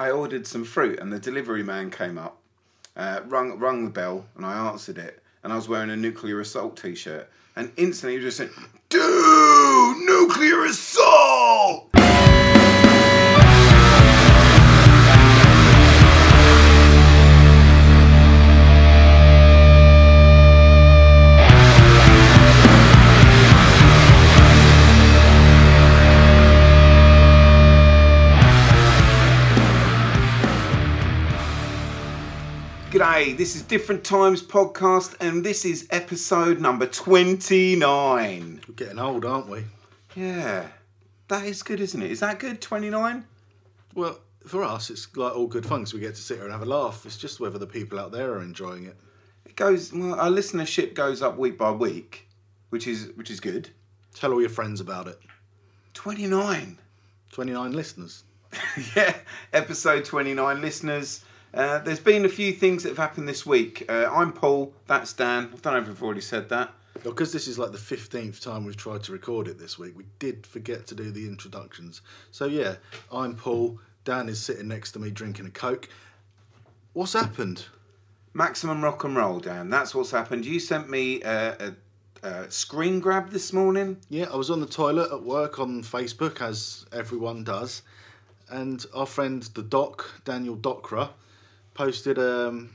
I ordered some fruit, and the delivery man came up, uh, rung rung the bell, and I answered it, and I was wearing a nuclear assault T-shirt, and instantly he just saying, "Dude, nuclear assault!" This is Different Times Podcast, and this is episode number 29. We're getting old, aren't we? Yeah, that is good, isn't it? Is that good, 29? Well, for us, it's like all good fun 'cause we get to sit here and have a laugh. It's just whether the people out there are enjoying it. It goes, well, our listenership goes up week by week, which is which is good. Tell all your friends about it. 29. 29 listeners. yeah, episode 29 listeners. Uh, there's been a few things that have happened this week. Uh, I'm Paul, that's Dan. I don't know if I've already said that. Because this is like the 15th time we've tried to record it this week, we did forget to do the introductions. So, yeah, I'm Paul. Dan is sitting next to me drinking a Coke. What's happened? Maximum rock and roll, Dan. That's what's happened. You sent me a, a, a screen grab this morning. Yeah, I was on the toilet at work on Facebook, as everyone does, and our friend the Doc, Daniel Docra, posted um,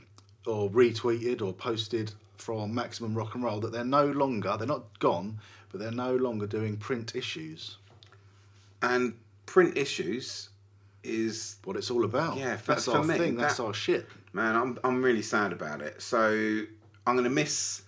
or retweeted or posted from Maximum Rock and Roll that they're no longer, they're not gone, but they're no longer doing print issues. And print issues is What it's all about. Yeah, for- that's for our me, thing. That's that- our shit. man, I'm I'm really sad about it. So I'm gonna miss.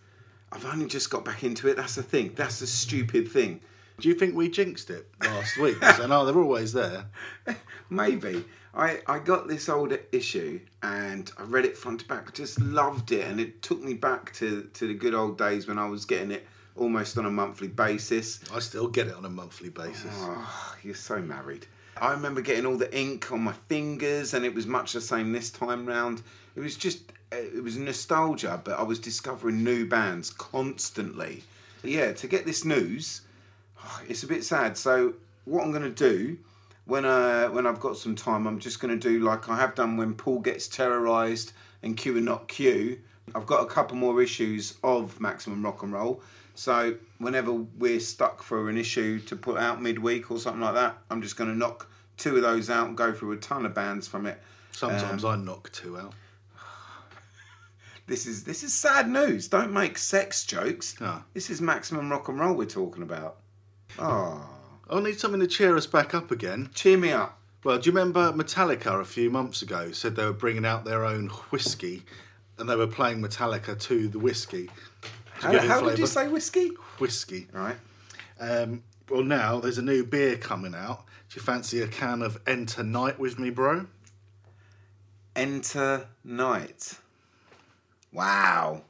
I've only just got back into it. That's the thing. That's the stupid thing. Do you think we jinxed it last week? Saying, oh, they're always there. Maybe I I got this older issue and I read it front to back. I just loved it, and it took me back to to the good old days when I was getting it almost on a monthly basis. I still get it on a monthly basis. Oh, you're so married. I remember getting all the ink on my fingers, and it was much the same this time round. It was just, uh, it was nostalgia, but I was discovering new bands constantly. Yeah, to get this news, oh, it's a bit sad. So what I'm going to do when uh, when I've got some time, I'm just going to do like I have done when Paul gets terrorized and Q and not Q. I've got a couple more issues of Maximum Rock and Roll. So whenever we're stuck for an issue to put out midweek or something like that, I'm just going to knock two of those out and go through a ton of bands from it. Sometimes Um, I knock two out. This is this is sad news. Don't make sex jokes. Ah. This is Maximum Rock and Roll we're talking about. Oh, I need something to cheer us back up again. cheer me up. Well, do you remember Metallica a few months ago said they were bringing out their own whiskey and they were playing Metallica to the whiskey? How, how did you say whiskey? Whiskey. Right. Um, well, now there's a new beer coming out. Do you fancy a can of Enter Night with me, bro? Enter Night. Wow.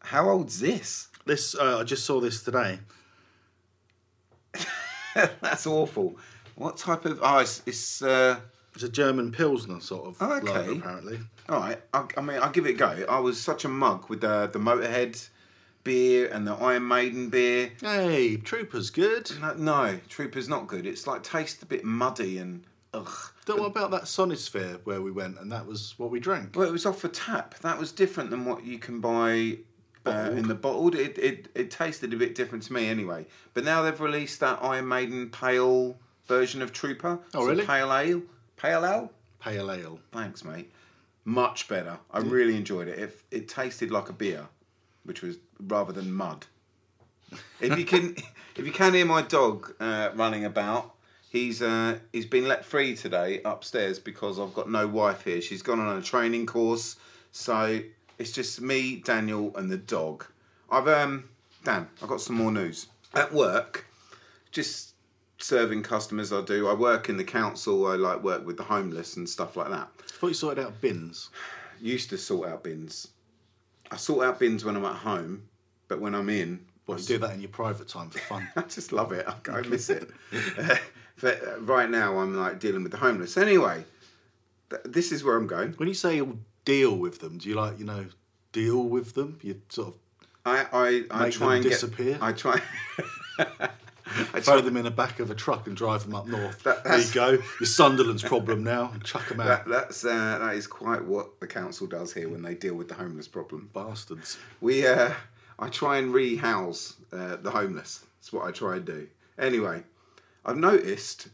How old's this? This uh, I just saw this today. That's awful. What type of? Oh, it's, it's uh, It's a German Pilsner sort of Oh, okay. lager, apparently. all right. I, I mean, I'll give it a go. I was such a mug with the the Motorhead beer and the Iron Maiden beer. Hey, Trooper's good. No, no, Trooper's not good. It's like tastes a bit muddy and ugh. Don't know about that Sonisphere where we went and that was what we drank. Well, it was off a tap. That was different than what you can buy uh, in the bottled. It, it it tasted a bit different to me anyway. But now they've released that Iron Maiden pale version of Trooper. Oh, really? Pale ale. Pale ale. Pale ale. Thanks, mate. Much better. I really enjoyed it. It it tasted like a beer, which was rather than mud. If you can, if you can hear my dog uh, running about, he's uh, he's been let free today upstairs because I've got no wife here. She's gone on a training course, so it's just me, Daniel, and the dog. I've um Dan, I've got some more news at work. Just serving customers, I do. I work in the council. I like work with the homeless and stuff like that I thought you sorted out bins. used to sort out bins. I sort out bins when I'm at home, but when I'm in, Well, you do that in your private time for fun. I just love it. I, I miss it. Uh, but uh, right now, I'm like dealing with the homeless. Anyway, th- this is where I'm going. when you say you'll deal with them, do you like, you know, deal with them? You sort of I I, I try and disappear? get. I try. I throw them in the back of a truck and drive them up north. That- there you go. Your Sunderland's problem now. Chuck them out. That, that's uh, that is quite what the council does here when they deal with the homeless problem. Bastards. We, uh, I try and rehouse uh, the homeless. That's what I try and do. Anyway, I've noticed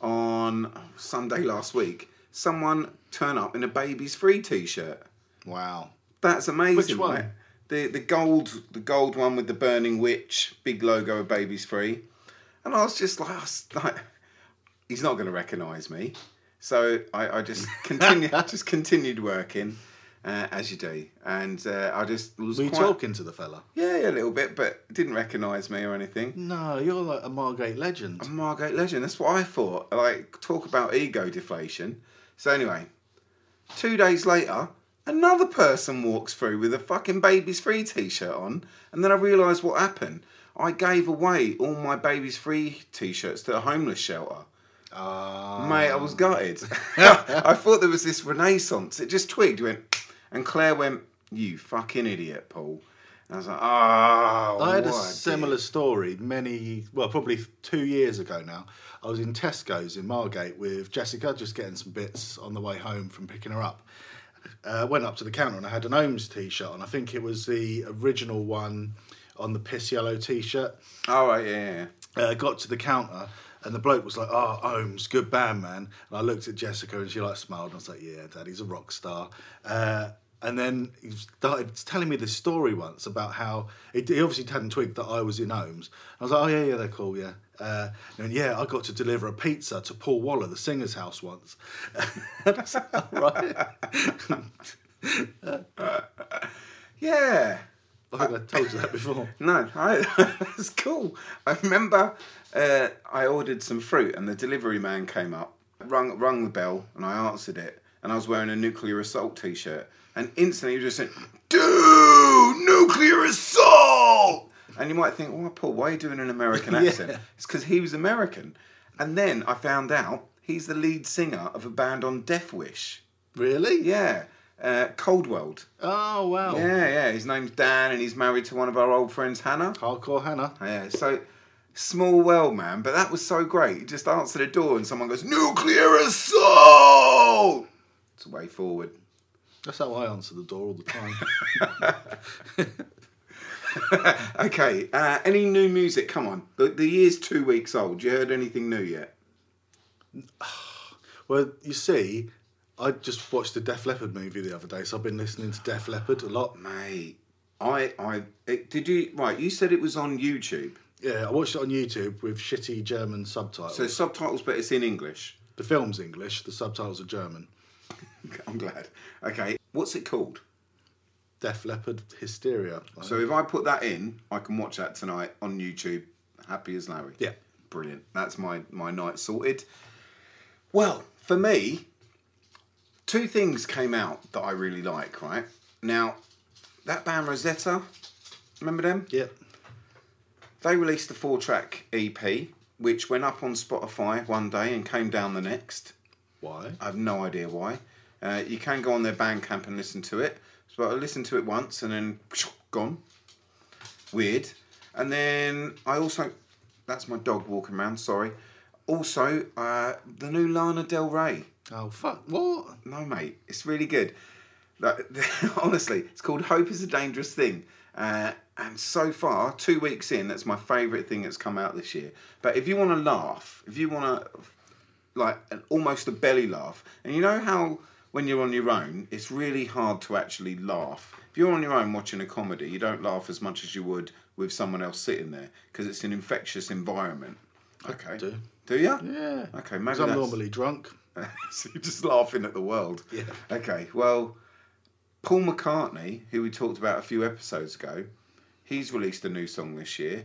on Sunday last week someone turn up in a baby's free T-shirt. Wow. That's amazing. Which one? right? The the gold the gold one with the burning witch, big logo of baby's free, and I was just like, I was like he's not going to recognise me, so I, I just continued just continued working. Uh, as you do, and uh, I just was Were quite, talking to the fella? yeah, yeah, a little bit, but didn't recognise me or anything. No, you're like a Margate legend. I'm Margate Legend. That's what I thought. Like talk about ego deflation. So anyway, two days later, another person walks through with a fucking baby's free t-shirt on, and then I realised what happened. I gave away all my baby's free t-shirts to a homeless shelter. Ah. Mate, I was gutted. I thought there was this renaissance. It just twigged, went, and Claire went, "You fucking idiot, Paul." And I was like, "Oh." I had a similar dick." story many, well, probably two years ago now. I was in Tesco's in Margate with Jessica, just getting some bits on the way home from picking her up. Uh, went up to the counter and I had an Ohms t-shirt on. I think it was the original one on the piss yellow t-shirt. Oh right, yeah, yeah. Uh, got to the counter and the bloke was like, "Oh, Ohms, good band, man." And I looked at Jessica and she like smiled and I was like, "Yeah, Daddy's a rock star." Uh, and then he started telling me this story once about how he, he obviously hadn't twigged that I was in Ohms. I was like, "Oh yeah, yeah, they're cool, yeah." Uh, and yeah, I got to deliver a pizza to Paul Waller, the singer's house once. And I said, "Oh, right. Yeah. I think I told you that before. No, I, that's cool. I remember uh, I ordered some fruit and the delivery man came up, rung, rung the bell, and I answered it. And I was wearing a nuclear assault t shirt. And instantly he just said, Dude, nuclear assault! And you might think, well, Paul, why are you doing an American Yeah. accent? It's because he was American. And then I found out he's the lead singer of a band on Deathwish. Really? Yeah, uh, Cold World. Oh wow. Yeah, yeah. His name's Dan, and he's married to one of our old friends, Hannah. Hardcore Hannah. Yeah, so small world, man. But that was so great. You just answer the door, and someone goes, "Nuclear assault." It's a way forward. That's how I answer the door all the time. Okay. Uh, any new music? Come on. The, the year's two weeks old. You heard anything new yet? Well, you see, I just watched the Def Leppard movie the other day, so I've been listening to Def Leppard a lot. Mate, I, I, it, did you right? You said it was on YouTube. Yeah, I watched it on YouTube with shitty German subtitles. So subtitles, but it's in English. the film's English, the subtitles are German. I'm glad. Okay, what's it called? Def Leppard Hysteria. So if I put that in, I can watch that tonight on YouTube. Happy as Larry. Yeah. Brilliant. That's my my night sorted. Well, for me, two things came out that I really like. Right now, that band Rosetta, remember them? yeah. They released a four-track EP, which went up on Spotify one day and came down the next. Why? I have no idea why. Uh, you can go on their Bandcamp and listen to it. So I listened to it once and then gone. Weird. And then I also, that's my dog walking around. Sorry. Also, uh, the new Lana Del Rey. Oh fuck! What? No, mate, it's really good. Like, honestly, it's called Hope is a Dangerous Thing. Uh, and so far, two weeks in, that's my favourite thing that's come out this year. But if you want to laugh, if you want to, like, an, almost a belly laugh, and you know how when you're on your own, it's really hard to actually laugh. If you're on your own watching a comedy, you don't laugh as much as you would with someone else sitting there because it's an infectious environment. Okay. do. Do you? Yeah. Okay, maybe I'm that's- normally drunk. so you're just laughing at the world. Yeah. Okay, well, Paul McCartney, who we talked about a few episodes ago, he's released a new song this year,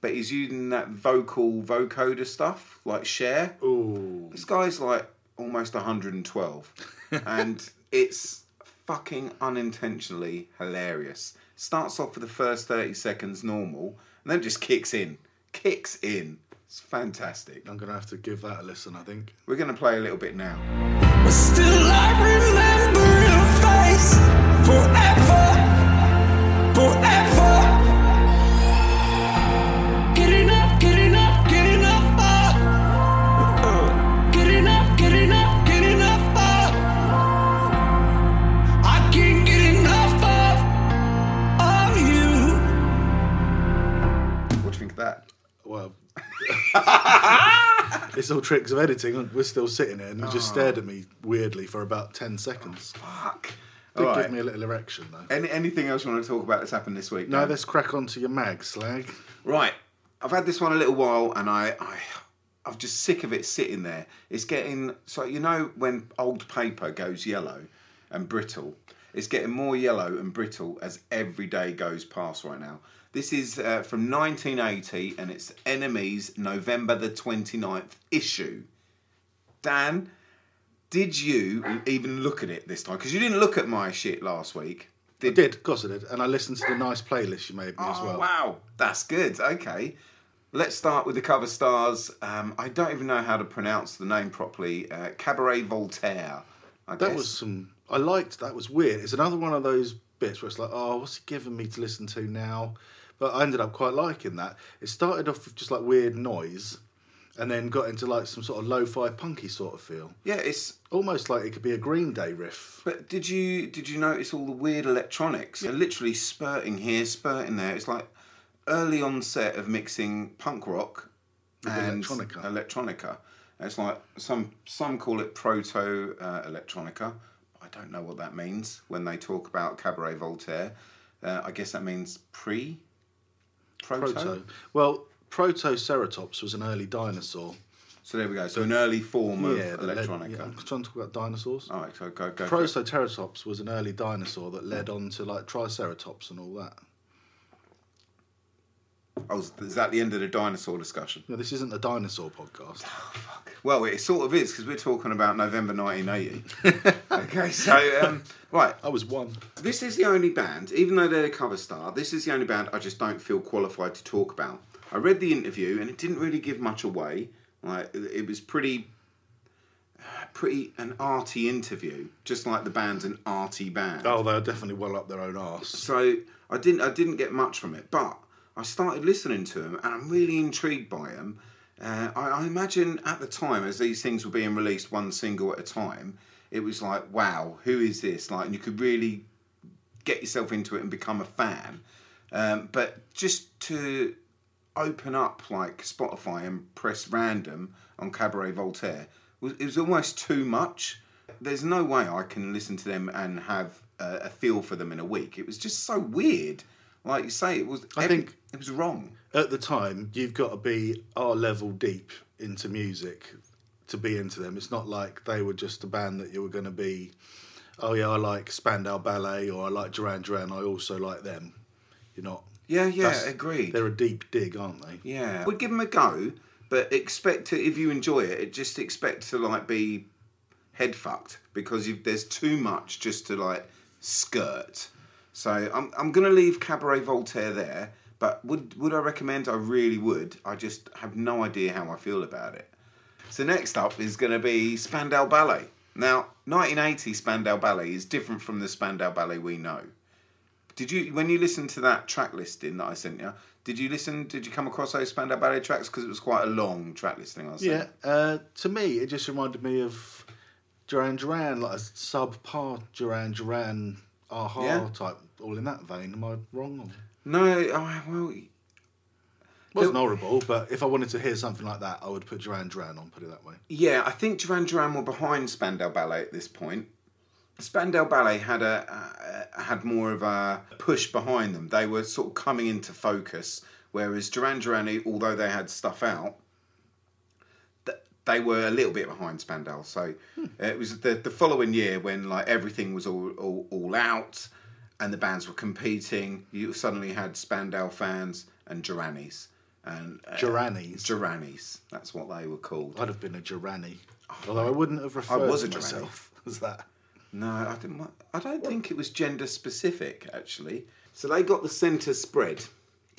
but he's using that vocal vocoder stuff, like Cher. Ooh. This guy's like almost 112, and it's fucking unintentionally hilarious. Starts off for the first 30 seconds normal, and then just kicks in. Kicks in. It's fantastic. I'm gonna have to give that a listen. I think. We're going to play a little bit now. But still I remember your face forever, forever. It's all tricks of editing. We're still sitting here, and he Ah. just stared at me weirdly for about ten seconds. Fuck. Did All give right. me a little erection though. Any, anything else you want to talk about that's happened this week? No, Dan? let's crack on to your mag slag. Right. I've had this one a little while and I, I I'm just sick of it sitting there. It's getting so you know when old paper goes yellow and brittle, it's getting more yellow and brittle as every day goes past right now. This is uh, from 1980 and it's NME's November the 29th issue. Dan, did you even look at it this time? Because you didn't look at my shit last week. I did, of course I did, and I listened to the nice playlist you made me as Oh well. wow, that's good. Okay, let's start with the cover stars. Um, I don't even know how to pronounce the name properly. Uh, Cabaret Voltaire. I That guess. was some. I liked. That was weird. It's another one of those bits where it's like, oh, what's he giving me to listen to now? But I ended up quite liking that. It started off with just like weird noise, and then got into like some sort of lo-fi punky sort of feel, yeah. It's. almost like it could be a Green Day riff. But did you did you notice all the weird electronics? They're literally spurting here, spurting there. It's like early onset of mixing punk rock With and electronica. electronica. It's like some some call it proto uh, electronica. I don't know what that means when they talk about Cabaret Voltaire. Uh, I guess that means pre. Proto? Proto. Well, Protoceratops was an early dinosaur. So there we go. So an early form of led- electronica. yeah, uh, I'm trying to talk about dinosaurs. All right, so go go. Protoceratops was an early dinosaur that led on to like Triceratops and all that. Oh, is that the end of the dinosaur discussion? No, this isn't a dinosaur podcast. Well, it sort of is because we're talking about November 1980. okay, so um, right, I was one. this is the only band, even though they're a cover star. This is the only band I just don't feel qualified to talk about. I read the interview and it didn't really give much away. Like it it was pretty, pretty an arty interview, just like the band's an arty band. Oh, they're definitely well up their own arse. So I didn't I didn't get much from it, but I started listening to them and I'm really intrigued by them. Uh, I, I imagine at the time, as these things were being released one single at a time, it was like, wow, who is this? Like, and you could really get yourself into it and become a fan. Um, but just to open up like Spotify and press random on Cabaret Voltaire it was almost too much. There's no way I can listen to them and have a, a feel for them in a week. It was just so weird. Like you say, it was. I every- think- it was wrong. At the time, you've got to be our level deep into music to be into them. It's not like they were just a band that you were going to be. Oh yeah, I like Spandau Ballet or I like Duran Duran. I also like them. You're not. Yeah, yeah, that's- agreed. They're a deep dig, aren't they? Yeah, we'd give them a go, but expect to if you enjoy it, it just expect to like be head fucked because there's too much just to like skirt. So I'm I'm gonna leave Cabaret Voltaire there, but would would I recommend? I really would. I just have no idea how I feel about it. So next up is going to be Spandau Ballet. Now, 1980 Spandau Ballet is different from the Spandau Ballet we know. Did you, when you listened to that track listing that I sent you, did you listen? Did you come across those Spandau Ballet tracks? Because it was quite a long track listing. I was Yeah. Uh, to me, it just reminded me of Duran Duran, like a subpar Duran Duran, aha Yeah. type, all in that vein. Am I wrong? No, oh, well, It wasn't horrible, but if I wanted to hear something like that, I would put Duran Duran on. Put it that way. yeah, I think Duran Duran were behind Spandau Ballet at this point. Spandau Ballet had a uh, had more of a push behind them. They were sort of coming into focus, whereas Duran Duran, although they had stuff out, they were a little bit behind Spandau. So uh, it was the the following year when like everything was all all, all out, and the bands were competing. You suddenly had Spandau fans and Duranis. And uh? Duranis. That's what they were called. I'd have been a Durrani, although I wouldn't have referred I was to a Durrani. myself as that. No, I didn't. I don't think it was gender specific actually. So they got the centre spread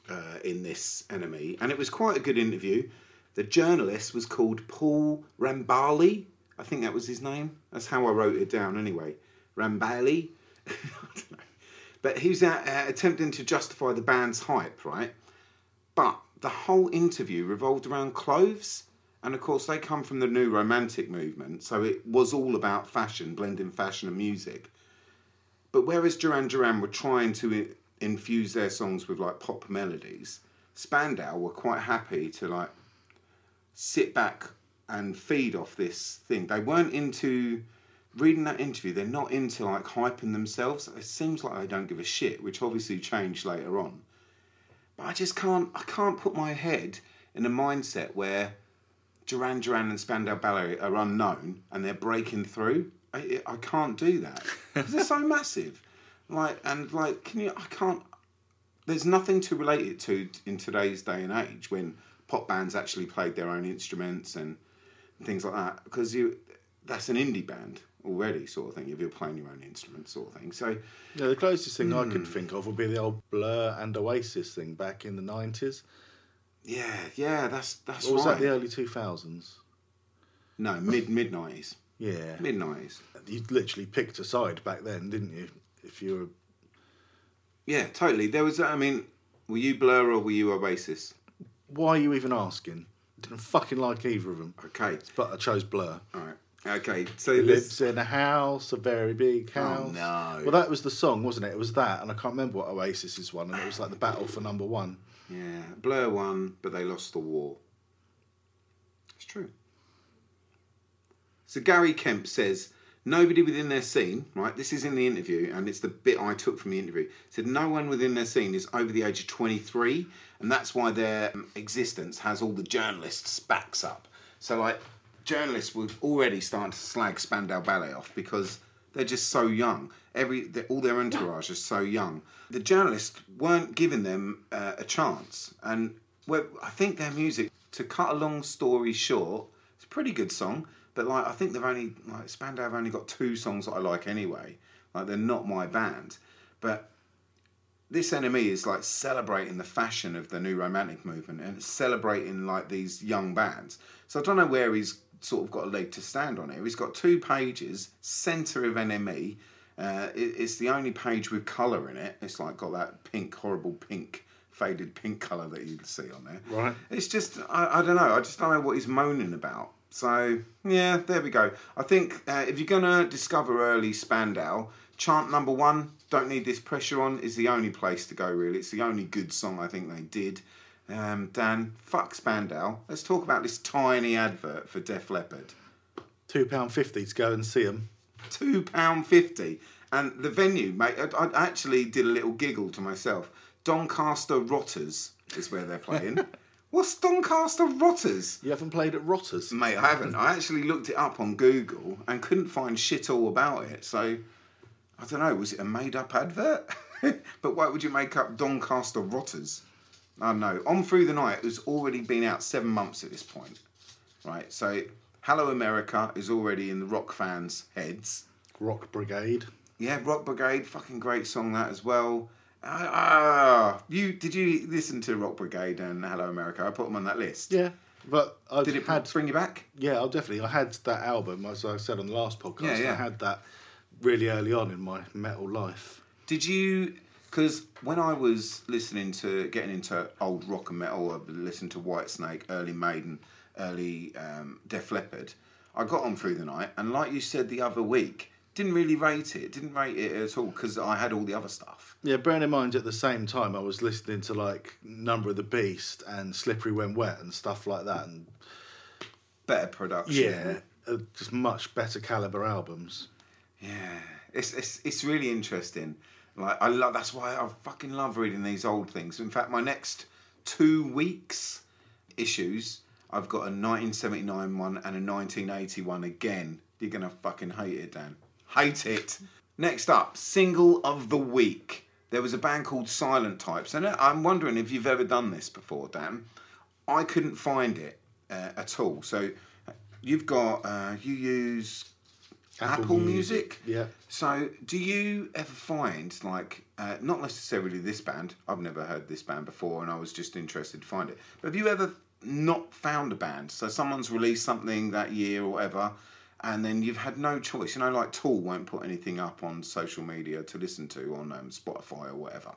uh, in this NME, and it was quite a good interview. The journalist was called Paul Rambali. I think that was his name. That's how I wrote it down anyway. Rambali. But he was uh, uh, attempting to justify the band's hype, right? But the whole interview revolved around clothes. And of course, they come from the new romantic movement, so it was all about fashion, blending fashion and music. But whereas Duran Duran were trying to infuse their songs with like pop melodies, Spandau were quite happy to like sit back and feed off this thing. They weren't into reading that interview. They're not into like hyping themselves. It seems like they don't give a shit, which obviously changed later on. But I just can't. I can't put my head in a mindset where Duran Duran and Spandau Ballet are unknown and they're breaking through. I, I can't do that 'Cause they're so massive. Like and like, can you? I can't. There's nothing to relate it to in today's day and age when pop bands actually played their own instruments and things like that. Because you, that's an indie band already, sort of thing. If you're playing your own instruments, sort of thing. So Yeah, the closest thing I could hmm. think of would be the old Blur and Oasis thing back in the nineties. yeah, yeah, that's that's Or was right. that the early two thousands? no, mid mid nineties, Yeah, mid nineties. you literally picked a side back then, didn't you? If you were Yeah, totally. There was. I mean, were you Blur or were you Oasis? Why are you even asking? I didn't fucking like either of them. Okay, But I chose Blur. all right. Okay, so He this. lives in a house, a very big house. Oh, house. no. Well, that was the song, wasn't it? It was that, and I can't remember what Oasis's one, and it was like the battle for number one. Yeah, Blur won, but they lost the war. It's true. So Gary Kemp says nobody within their scene, right? This is in the interview, and it's the bit I took from the interview. Said no one within their scene is over the age of twenty three, and that's why their um, existence has all the journalists' backs up. So like, journalists were already starting to slag Spandau Ballet off because they're just so young. Every all their entourage is so young. The journalists weren't giving them uh, a chance, and I think their music. To cut a long story short, it's a pretty good song, but like I think they've only like Spandau have only got two songs that I like anyway. Like they're not my band, but this NME is like celebrating the fashion of the new romantic movement and celebrating like these young bands. So I don't know where he's sort of got a leg to stand on here. He's got two pages, centre of NME. Uh, it, it's the only page with colour in it. It's like got that pink, horrible pink, faded pink colour that you can see on there. Right. It's just I, I don't know. I just don't know what he's moaning about. So yeah, there we go. I think uh, if you're gonna discover early Spandau, chant number one, "Don't Need This Pressure On" is the only place to go. Really, it's the only good song I think they did. Um, Dan, fuck Spandau. Let's talk about this tiny advert for Def Leppard. Two pound fifty to go and see them. Two pound fifty, and the venue, mate. I, I actually did a little giggle to myself. Doncaster Rotters is where they're playing. What's Doncaster Rotters? You haven't played at Rotters. Mate, I haven't. I actually looked it up on Google and couldn't find shit all about it. So, I don't know. Was it a made up advert? but why would you make up Doncaster Rotters? I don't know. On Through the Night has already been out seven months at this point. Right? So, Hello America is already in the rock fans' heads. Rock Brigade. Yeah, Rock Brigade, fucking great song that as well. Ah, you did you listen to Rock Brigade and Hello America? I put them on that list. Yeah, but I Did it had bring you back? yeah, I definitely I had that album as I said on the last podcast. Yeah, yeah. I had that really early on in my metal life. Did you? Because when I was listening to getting into old rock and metal, I listened to Whitesnake, early Maiden, early um, Def Leppard. I got on through the night, and like you said the other week, didn't really rate it. Didn't rate it at all because I had all the other stuff. Yeah, bearing in mind at the same time I was listening to like Number of the Beast and Slippery When Wet and stuff like that, and Better production. yeah, uh, just much better caliber albums. Yeah, it's it's it's really interesting. Like I love that's why I fucking love reading these old things. In fact, my next two weeks issues, I've got a 1979 one and a 1981 again. You're gonna fucking hate it, Dan. Hate it. Next up, single of the week. There was a band called Silent Types, and I'm wondering if you've ever done this before, Dan. I couldn't find it uh, at all. So you've got uh, you use Apple Apple, Music, Music. yeah. So, do you ever find like uh, not necessarily this band? I've never heard this band before, and I was just interested to find it. But have you ever not found a band? So someone's released something that year or whatever, and then you've had no choice. You know, like Tool won't put anything up on social media to listen to on um, Spotify or whatever.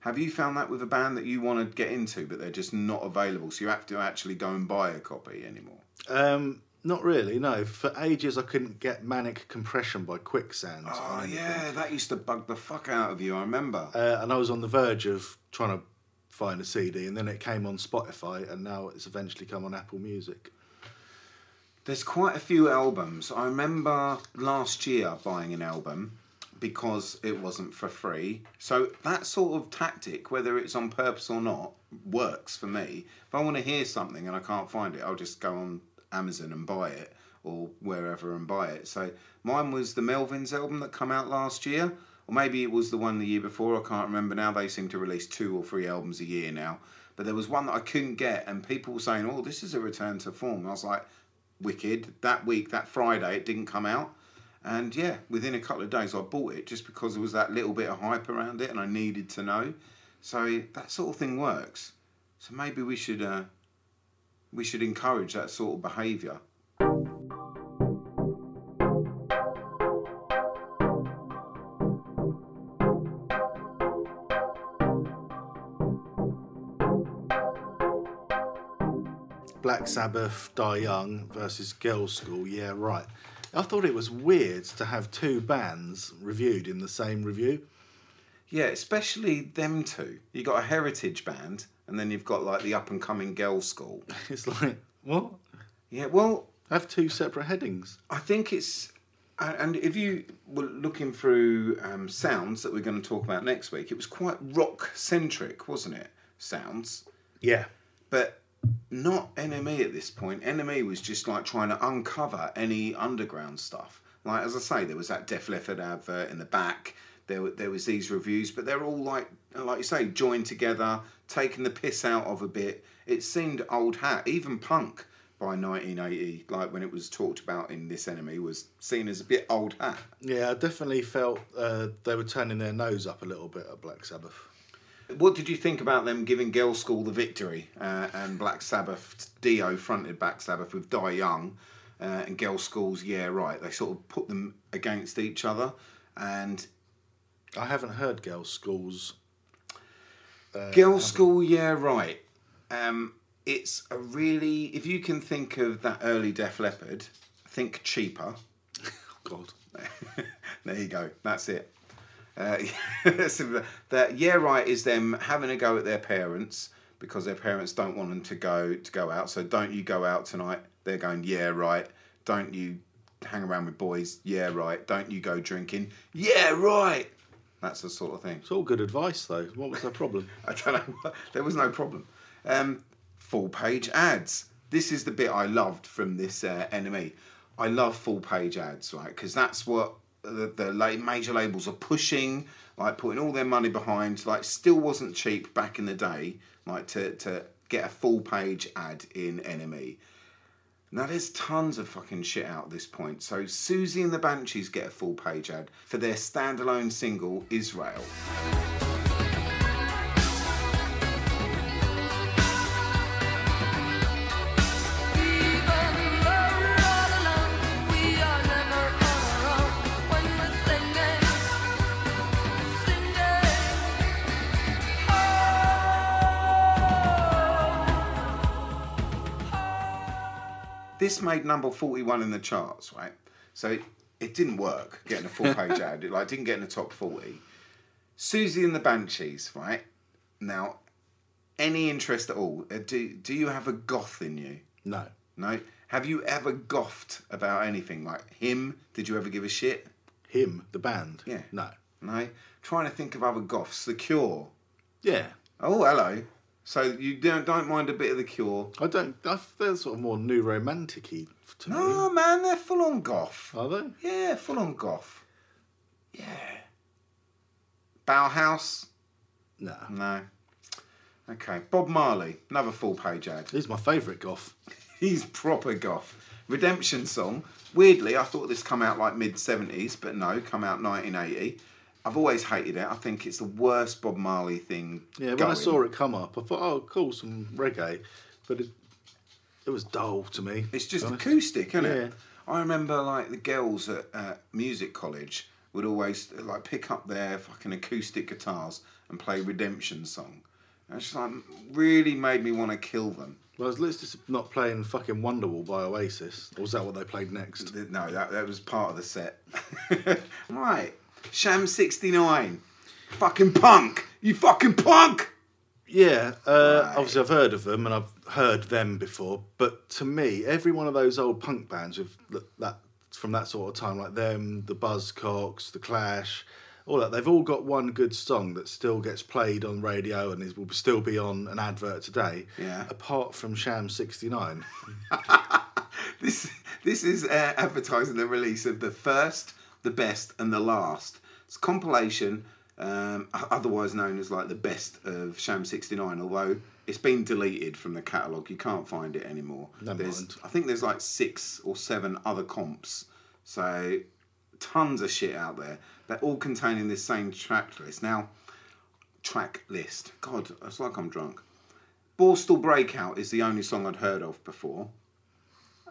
Have you found that with a band that you want to get into, but they're just not available, so you have to actually go and buy a copy anymore? Um, not really. No, for ages I couldn't get Manic Compression by Quicksand. Oh yeah, that used to bug the fuck out of you. I remember. Uh, and I was on the verge of trying to find a CD, and then it came on Spotify, and now it's eventually come on Apple Music. There's quite a few albums. I remember last year buying an album because it wasn't for free. So that sort of tactic, whether it's on purpose or not, works for me. If I want to hear something and I can't find it, I'll just go on Amazon and buy it or wherever and buy it. So mine was the Melvins album that come out last year, or maybe it was the one the year before. I can't remember now. They seem to release two or three albums a year now. But there was one that I couldn't get, and people were saying, "Oh, this is a return to form." I was like, "Wicked!" That week, that Friday, it didn't come out, and yeah, within a couple of days, I bought it just because there was that little bit of hype around it, and I needed to know. So that sort of thing works. So maybe we should uh, we should encourage that sort of behaviour. Black Sabbath, Die Young versus Girlschool. Yeah, right. I thought it was weird to have two bands reviewed in the same review. Yeah, especially them two. You got a heritage band, and then you've got like the up and coming Girlschool. It's like, what? Yeah, well, Have two separate headings. I think it's. And if you were looking through um, sounds that we're going to talk about next week, it was quite rock centric, wasn't it? Sounds. Yeah. But not NME at this point. NME was just like trying to uncover any underground stuff. Like as I say, there was that Def Leppard advert in the back. There, there was these reviews, but they're all like, like you say, joined together, taking the piss out of a bit. It seemed old hat. Even punk by 1980, like when it was talked about in this NME, was seen as a bit old hat. Yeah, I definitely felt uh, they were turning their nose up a little bit at Black Sabbath. What did you think about them giving Girlschool the victory uh, and Black Sabbath, Dio fronted Black Sabbath with Die Young uh, and Girlschool's Yeah Right? They sort of put them against each other and I haven't heard Girlschool's. Girlschool Yeah Right. Um, it's a really, if you can think of that early Def Leppard, think cheaper. God. there you go. That's it. Uh, that yeah, right is them having a go at their parents because their parents don't want them to go to go out. So don't you go out tonight? They're going yeah, right. Don't you hang around with boys? Yeah, right. Don't you go drinking? Yeah, right. That's the sort of thing. It's all good advice, though. What was the problem? I don't know. There was no problem. Um, full page ads. This is the bit I loved from this uh, NME. I love full page ads, right? Because that's what the, the la- major labels are pushing, like putting all their money behind. Like, still wasn't cheap back in the day, like to, to get a full page ad in NME. Now there's tons of fucking shit out at this point. So Siouxsie and the Banshees get a full page ad for their standalone single Israel. This made number 41 in the charts, right? So it, it didn't work getting a full page ad. It like didn't get in the top 40. Siouxsie and the Banshees, right? Now, any interest at all? Uh, Do, do you have a goth in you? No. No? Have you ever goffed about anything? Like him? Did you ever give a shit? Him, the band? Yeah. No. No? Trying to think of other goths. The Cure. Yeah. Oh, hello. So you don't, don't mind a bit of The Cure? I don't. I, they're sort of more new romantic y to me. No, man, they're full on goth. Are they? Yeah, full on goth. Yeah. Bauhaus? No. No. Okay. Bob Marley, another full page ad. He's my favourite goth. He's proper goth. Redemption song. Weirdly, I thought this come out like mid 70s, but no, come out 1980. I've always hated it. I think it's the worst Bob Marley thing. Yeah, when going. I saw it come up, I thought, oh, cool, some reggae. But it, it was dull to me. It's just to be honest. acoustic, isn't it? I remember like the girls at uh, music college would always like pick up their fucking acoustic guitars and play Redemption song. And it's just like really made me want to kill them. Well, at least it's not playing fucking Wonderwall by Oasis. Or was that what they played next? No, that, that was part of the set. right. Sham 69. Fucking punk. You fucking punk. Yeah, uh, Right. obviously I've heard of them and I've heard them before, but to me, every one of those old punk bands with that from that sort of time, like them, the Buzzcocks, the Clash, all that, they've all got one good song that still gets played on radio and is, will still be on an advert today. Yeah. Apart from Sham sixty nine. This this is uh, advertising the release of the first, the best, and the last. It's a compilation, um, otherwise known as like the best of Sham '69. Although it's been deleted from the catalogue, you can't find it anymore. There's, mind. I think there's like six or seven other comps. So tons of shit out there. They're all containing this same track list. Now, track list. God, it's like I'm drunk. Borstal Breakout is the only song I'd heard of before.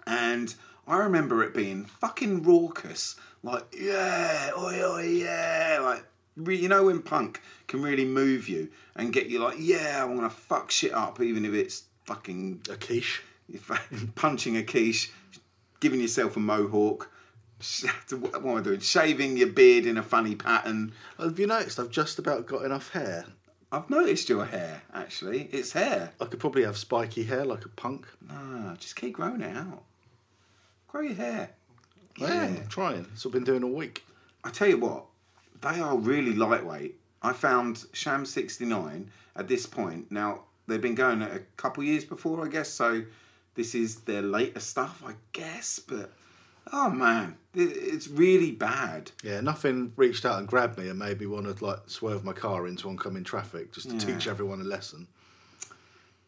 And I remember it being fucking raucous. Like, yeah, oi, oi, yeah. Like, re- you know when punk can really move you and get you like, yeah, I'm gonna fuck shit up, even if it's fucking A quiche. punching a quiche, giving yourself a mohawk. What am I doing? Shaving your beard in a funny pattern. Have you noticed I've just about got enough hair? I've noticed your hair, actually. It's hair. I could probably have spiky hair like a punk. Ah, just keep growing it out. Grow your hair. Am I'm trying. That's what I've been doing all week. I tell you what, they are really lightweight. I found Sham 69 at this point. Now, they've been going a couple years before, I guess, so this is their later stuff, I guess, but oh man, it's really bad. Yeah, nothing reached out and grabbed me and made me want to like swerve my car into oncoming traffic just to Yeah. teach everyone a lesson.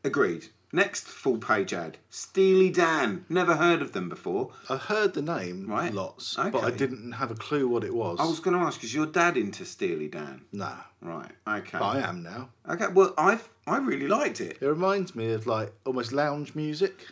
Agreed. Next full page ad Steely Dan. Never heard of them before. I heard the name Right. lots, but I Okay. didn't have a clue what it was. I was going to ask, is your dad into Steely Dan? Nah, Right, okay. but I am now. Okay, well, I've, I really liked it. It reminds me of like almost lounge music.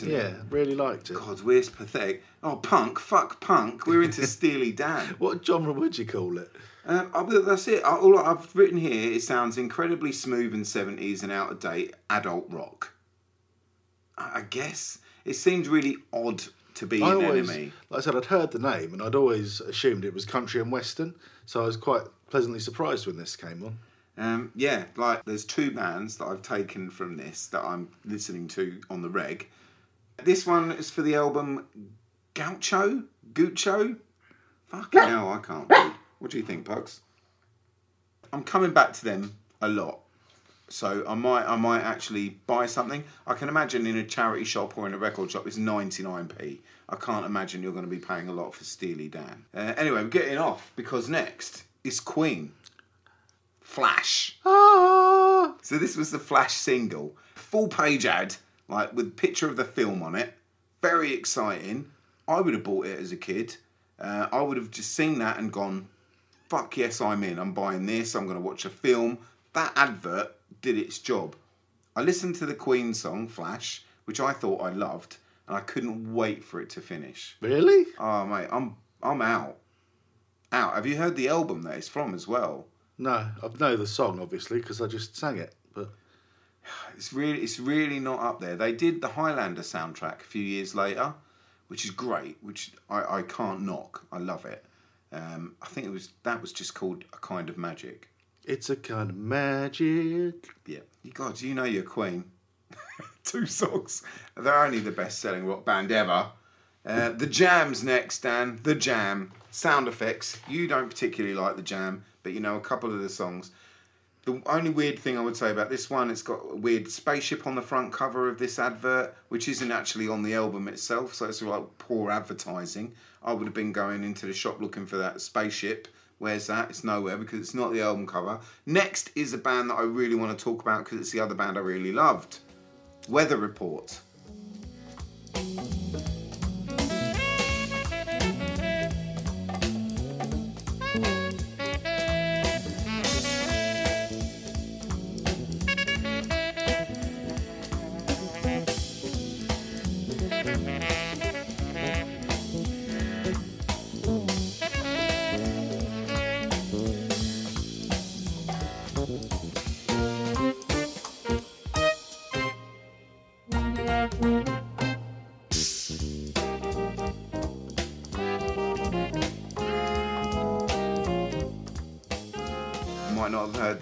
Smooth, isn't it? Yeah, really liked it. God, we're pathetic. Oh, punk, fuck punk. We're into Steely Dan. What genre would you call it? Um, I- that's it. I- All I've written here, it sounds incredibly smooth and 70s and out of date adult rock. I I guess it seemed really odd to be I an always, NME. like I said, I'd heard the name and I'd always assumed it was country and western, so I was quite pleasantly surprised when this came on. Um, yeah, like there's two bands that I've taken from this that I'm listening to on the reg. This one is for the album Gaucho? Gucho? Fucking hell, I can't read. What do you think, Pugs? I'm coming back to them a lot. So I might I might actually buy something. I can imagine in a charity shop or in a record shop it's 99p. I can't imagine you're going to be paying a lot for Steely Dan. Uh, anyway, we're getting off because next is Queen. Flash. Ah! So this was the Flash single, full page ad, like with picture of the film on it. Very exciting. I would have bought it as a kid. Uh, I would have just seen that and gone, "Fuck yes, I'm in. I'm buying this. I'm going to watch a film." That advert did its job. I listened to the Queen song Flash, which I thought I loved, and I couldn't wait for it to finish. Really? Oh mate, I'm I'm out. Out. Have you heard the album that it's from as well? No, I know the song obviously because I just sang it, but It's really, it's really not up there. They did the Highlander soundtrack a few years later, which is great. Which I, I can't knock. I love it. Um, I think it was that was just called a kind of magic. it's a kind of magic. Yeah, you God, you know your Queen. Two songs. They're only the best-selling rock band ever. Uh, the Jam's next, Dan. The Jam. Sound effects. You don't particularly like the Jam, but you know a couple of the songs. The only weird thing I would say about this one, it's got a weird spaceship on the front cover of this advert, which isn't actually on the album itself, so it's like poor advertising. I would have been going into the shop looking for that spaceship. Where's that? It's nowhere because it's not the album cover. Next is a band that I really want to talk about because it's the other band I really loved Weather Report.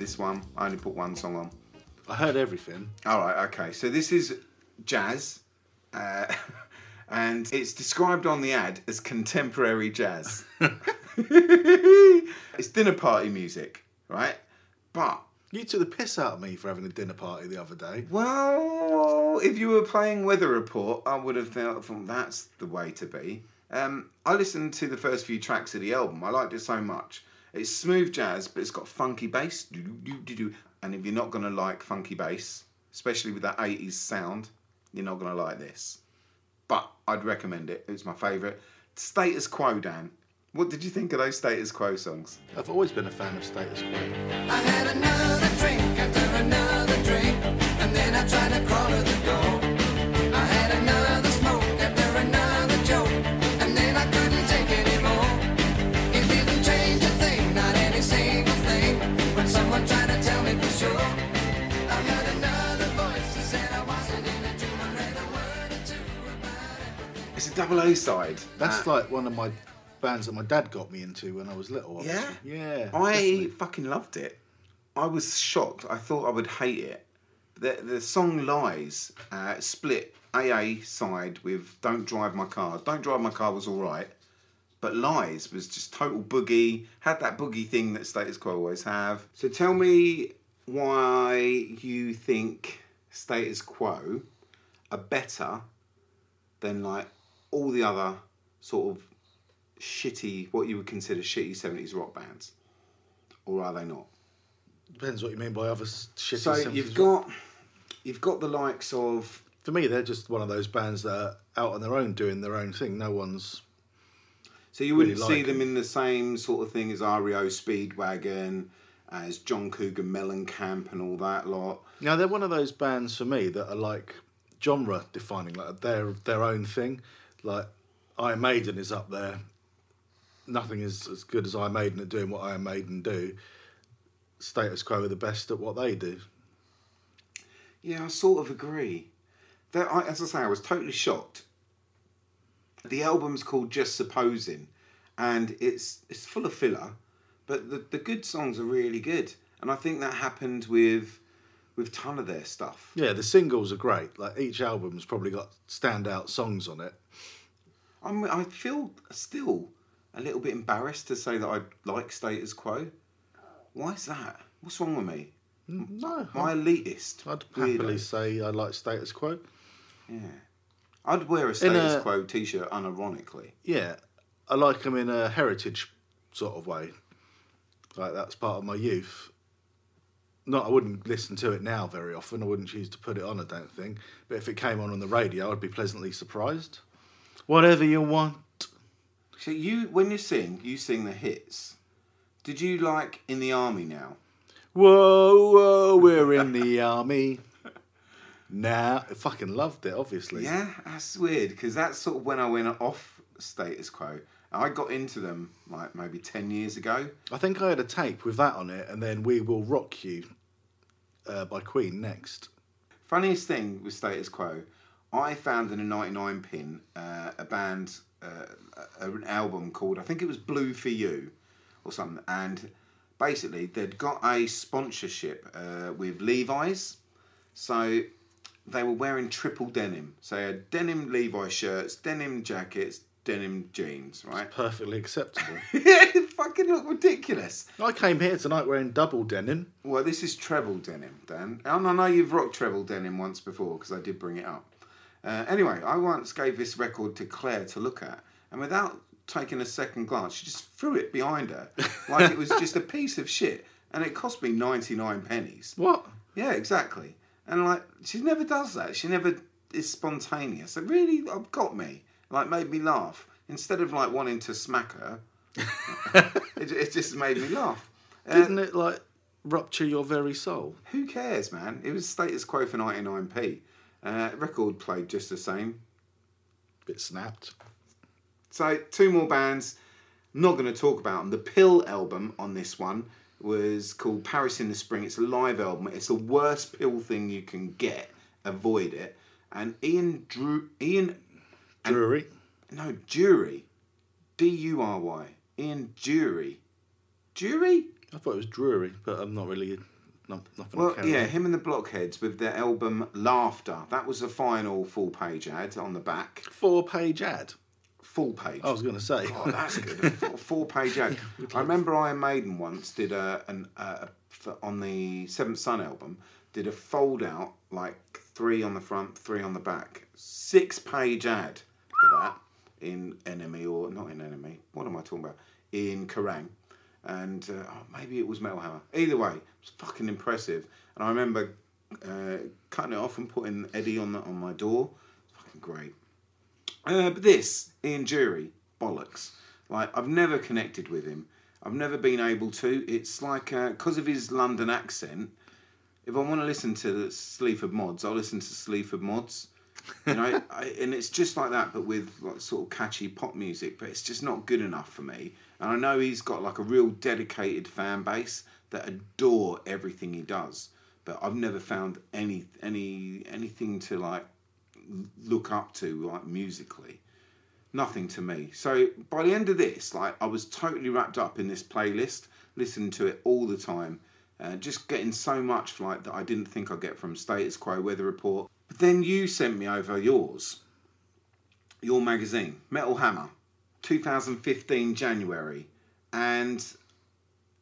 This one. I only put one song on. I heard everything. All right, okay. So this is jazz, uh, and it's described on the ad as contemporary jazz. it's dinner party music, right? But You took the piss out of me for having a dinner party the other day. well, if you were playing Weather Report, I would have thought, that's the way to be. Um, I listened to the first few tracks of the album. I liked it so much. It's smooth jazz, but it's got funky bass. And if you're not going to like funky bass, especially with that 80s sound, you're not going to like this. But I'd recommend it. It's my favourite. Status Quo, Dan. What did you think of those Status Quo songs? I've always been a fan of status quo. I had another drink after another drink, and then I tried to crawl to the door. Double A side. That's Uh, like one of my bands that my dad got me into when I was little. Yeah? Yeah. I definitely. fucking loved it. I was shocked. I thought I would hate it. The the song Lies uh, split AA side with Don't Drive My Car. Don't Drive My Car was all right, but Lies was just total boogie. Had that boogie thing that Status Quo always have. So tell me why you think Status Quo are better than like all the other sort of shitty, what you would consider shitty 70s rock bands? Or are they not? Depends what you mean by other shitty So 70s you've rock. got you've got the likes of For me, they're just one of those bands that are out on their own doing their own thing. No one's. so you wouldn't Really see like them them. in the same sort of thing as REO Speedwagon, as John Cougar Mellencamp and all that lot. Now, they're one of those bands for me that are like genre defining, like they're their own thing. Like Iron Maiden is up there. Nothing is as good as Iron Maiden at doing what Iron Maiden do. Status Quo are the best at what they do. Yeah, I sort of agree. That I, as I say, I was totally shocked. The album's called Just Supposing, and it's it's full of filler, but the, the good songs are really good, and I think that happened with with ton of their stuff. Yeah, the singles are great. Like each album's probably got standout songs on it. I'm, I feel still a little bit embarrassed to say that I like Status Quo. Why is that? What's wrong with me? No, my I elitist? I'd Weirdo? say I like Status Quo. Yeah. I'd wear a Status a- Quo t-shirt unironically. Yeah, I like them in a heritage sort of way. Like that's part of my youth. Not, I wouldn't listen to it now very often. I wouldn't choose to put it on. I don't think. But if it came on on the radio, I'd be pleasantly surprised. Whatever you want. So you, when you sing, you sing the hits. Did you like in the army now? Whoa, whoa, we're in the army. Now, I fucking loved it. Obviously. Yeah, that's weird because that's sort of when I went off Status Quo. I got into them like maybe ten years ago. I think I had a tape with that on it, and then "We Will Rock You" uh, by Queen next. Funniest thing with Status Quo, I found in a 99 pin uh, a band, uh, an album called, I think it was Blue for You or something. And basically, they'd got a sponsorship uh, with Levi's. So they were wearing triple denim. So they had denim Levi shirts, denim jackets, denim jeans, right? Perfectly acceptable. fucking look ridiculous. I came here tonight wearing double denim. Well, this is treble denim, Dan. And I know you've rocked treble denim once before because I did bring it up. Uh, anyway, I once gave this record to Claire to look at, and without taking a second glance, she just threw it behind her like it was just a piece of shit, and it cost me ninety nine pennies. What? Yeah, exactly. And like, she never does that. She never is spontaneous. It really uh, got me. Like, made me laugh. Instead of like wanting to smack her, it, it just made me laugh. Uh, Didn't it like rupture your very soul? who cares, man? It was status quo for 99p. Uh, record played just the same. Bit snapped. So, two more bands. Not going to talk about them. The PiL album on this one was called Paris in the Spring. It's a live album. It's the worst pill thing you can get. Avoid it. And Ian Drew Ian Drury. no Dury, D U R Y. Ian Dury, Dury. I thought it was Drury, but I'm not really not, nothing. Well, yeah, him and the Blockheads with their album Laughter. That was the final full page ad on the back. Four page ad. Full page. I was going to say. Oh, that's good. A four, page ad. I remember Iron Maiden once did a an uh, for, on the Seventh Son album did a fold out like three on the front, three on the back, six page ad for that in NME or not in NME. What am I talking about? In Kerrang. And uh, oh, maybe it was Metal Hammer. Either way, it was fucking impressive. And I remember uh, cutting it off and putting Eddie on the, on my door. Fucking great. Uh, but this, Ian Dury, bollocks. Like, I've never connected with him. I've never been able to. It's like, because of his London accent, if I want to listen to the Sleaford Mods, I'll listen to Sleaford Mods. You know, I, and it's just like that, but with like sort of catchy pop music. But it's just not good enough for me. And I know he's got like a real dedicated fan base that adore everything he does. But I've never found any any anything to like look up to like musically nothing to me so by the end of this like i was totally wrapped up in this playlist listening to it all the time uh, just getting so much like that i didn't think i'd get from status quo weather report but then you sent me over yours your magazine metal hammer 2015 january and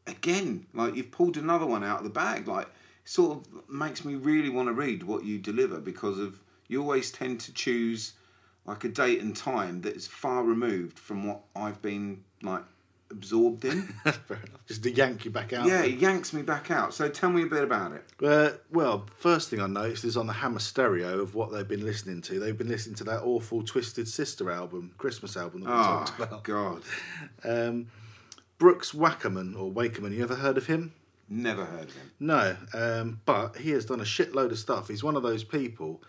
again, like you've pulled another one out of the bag. Like, sort of makes me really want to read what you deliver because of you always tend to choose like a date and time that is far removed from what I've been like absorbed in. Fair enough. Just to yank you back out. yeah, it yanks me back out. So tell me a bit about it. Uh, well, first thing I noticed is on the Hammer stereo of what they've been listening to. They've been listening to that awful Twisted Sister album, Christmas album that we talked Oh about. God, Um, Brooks Wackerman or Wakerman, you ever heard of him? never heard of him. No, um, but he has done a shitload of stuff. He's one of those people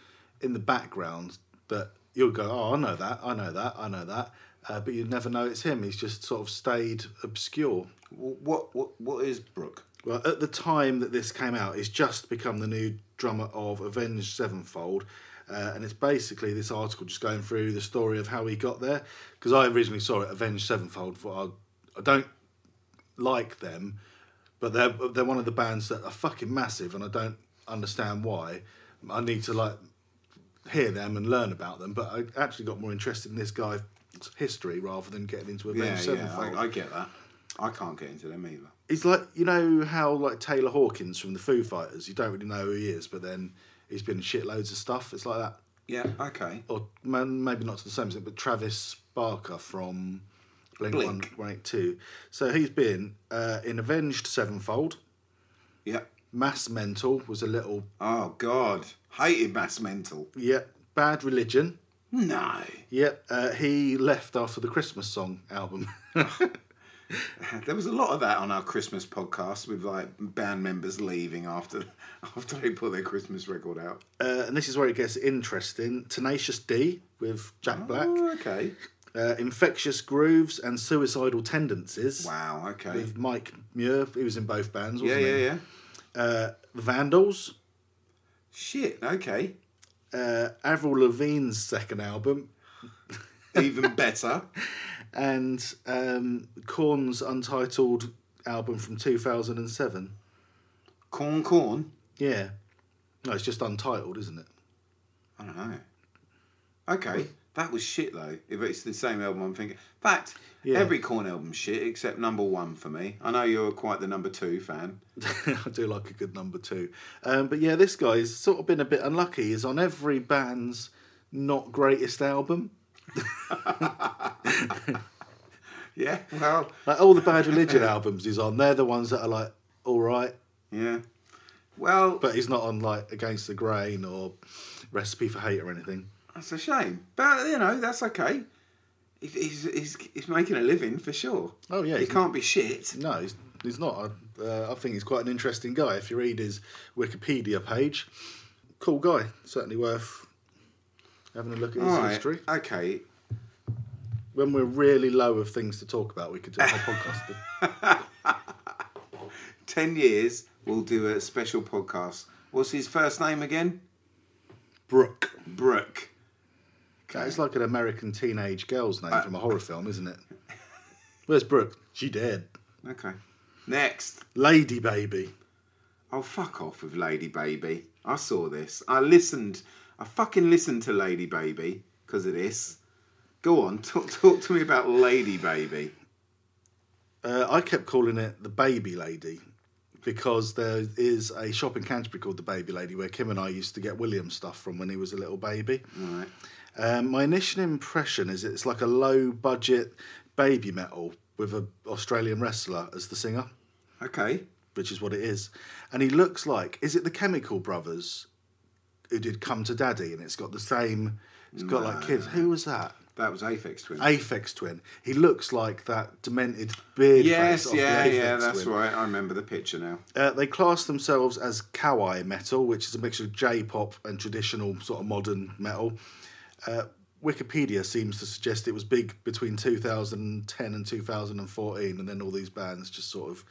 in the background that you'll go, oh, I know that, I know that, I know that, uh, but you never know it's him. He's just sort of stayed obscure. What what what is Brooke? Well, at the time that this came out, he's just become the new drummer of Avenged Sevenfold. Uh, and it's basically this article just going through the story of how he got there. Because I originally saw it, Avenged Sevenfold, for I, I don't like them, but they're they're one of the bands that are fucking massive, and I don't understand why. I need to like hear them and learn about them, but I actually got more interested in this guy's history rather than getting into Yeah, Avenged yeah, I, I get that. I can't get into them either. He's like you know how like Taylor Hawkins from the Foo Fighters. You don't really know who he is, but then he's been in shitloads of stuff. It's like that, Yeah, okay. or man, maybe not to the same extent, but Travis Barker from Blink One Blink. One Eight Two. So he's been uh, in Avenged Sevenfold. Yeah. Mass Mental was a little Oh God, hated Mass Mental. yeah. Bad Religion. No. Yep. uh, he left after the Christmas song album. There was a lot of that on our Christmas podcast with like band members leaving after after they put their Christmas record out. uh, and this is where it gets interesting. Tenacious D with Jack Black. Oh, okay. Uh, Infectious Grooves and Suicidal Tendencies Wow. Okay. with Mike Muir. He was in both bands, Yeah, wasn't yeah, he? yeah. Uh, Vandals. Shit. Okay. Uh, Avril Lavigne's second album. Even better. And um, Korn's untitled album from 2007. Corn, corn. Yeah. No, it's just untitled, isn't it? I don't know. Okay. That was shit though. If it's the same album, I'm thinking. In fact, Yeah. every Korn album shit except number one for me. I know you're quite the number two fan. I do like a good number two. Um, but yeah, this guy's sort of been a bit unlucky. He's on every band's not greatest album. Yeah. Well. Like all the Bad Religion albums he's on, they're the ones that are like all right, Yeah. Well, but he's not on like Against the Grain or Recipe for Hate or anything. That's a shame. But you know, that's okay. He- He's, he's, he's making a living for sure. Oh, yeah, He can't be shit. No, he's, he's not. Uh, I think he's quite an interesting guy. If you read his Wikipedia page, cool guy. Certainly worth having a look at his right. history. Okay. When we're really low of things to talk about, we could do a whole podcast. 10 years, we'll do a special podcast. What's his first name again? Brooke. Brooke. It's like an American teenage girl's name from a horror film, isn't it? Where's Brooke? She dead. Okay. Next. Lady Baby. Oh, fuck off with Lady Baby. I saw this. I listened. I fucking listened to Lady Baby because of this. Go on, talk, talk to me about Lady Baby. Uh, I kept calling it the Baby Lady because there is a shop in Canterbury called the Baby Lady where Kim and I used to get William stuff from when he was a little baby. Right. Um, my initial impression is it's like a low budget baby metal with an Australian wrestler as the singer, Okay. which is what it is. And he looks like, is it the Chemical Brothers who did Come to Daddy? And it's got the same, it's got like kids. Who was that? That was Aphex Twin. Aphex Twin. He looks like that demented beard yes, face of yeah, the Aphex yeah, that's Twin. right. I remember the picture now. Uh, they class themselves as kawaii metal, which is a mixture of J-pop and traditional sort of modern metal. Uh, Wikipedia seems to suggest it was big between 2010 and 2014, and then all these bands just sort of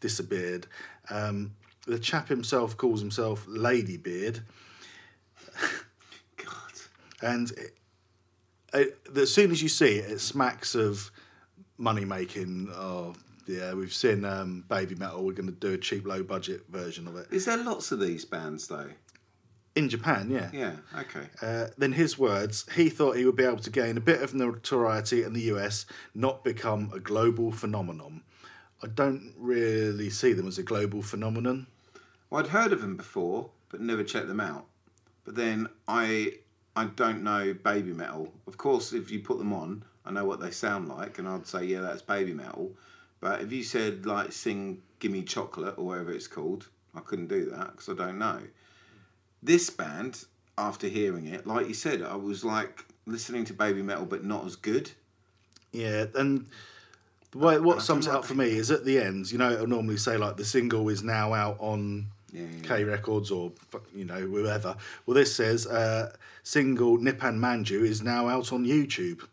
disappeared. Um, the chap himself calls himself Ladybeard, God. and it, it, as soon as you see it, it smacks of money making. Oh, yeah, we've seen um, Baby Metal. We're going to do a cheap, low budget version of it. Is there lots of these bands though? In Japan, yeah. Yeah. Okay. Uh, then his words, he thought he would be able to gain a bit of notoriety in the US, not become a global phenomenon. I don't really see them as a global phenomenon. Well, I'd heard of them before, but never checked them out. But then I I don't know baby metal. Of course, if you put them on, I know what they sound like, and I'd say, yeah, that's baby metal. But if you said like sing "Gimme Chocolate" or whatever it's called, I couldn't do that because I don't know. This band, after hearing it, like you said, I was like listening to baby metal, but not as good. Yeah, and the way what sums it up for me is at the end, you know, it'll normally say like the single is now out on Yeah, yeah, K Records or you know whoever. Well, this says uh, single Nippon Manju is now out on YouTube.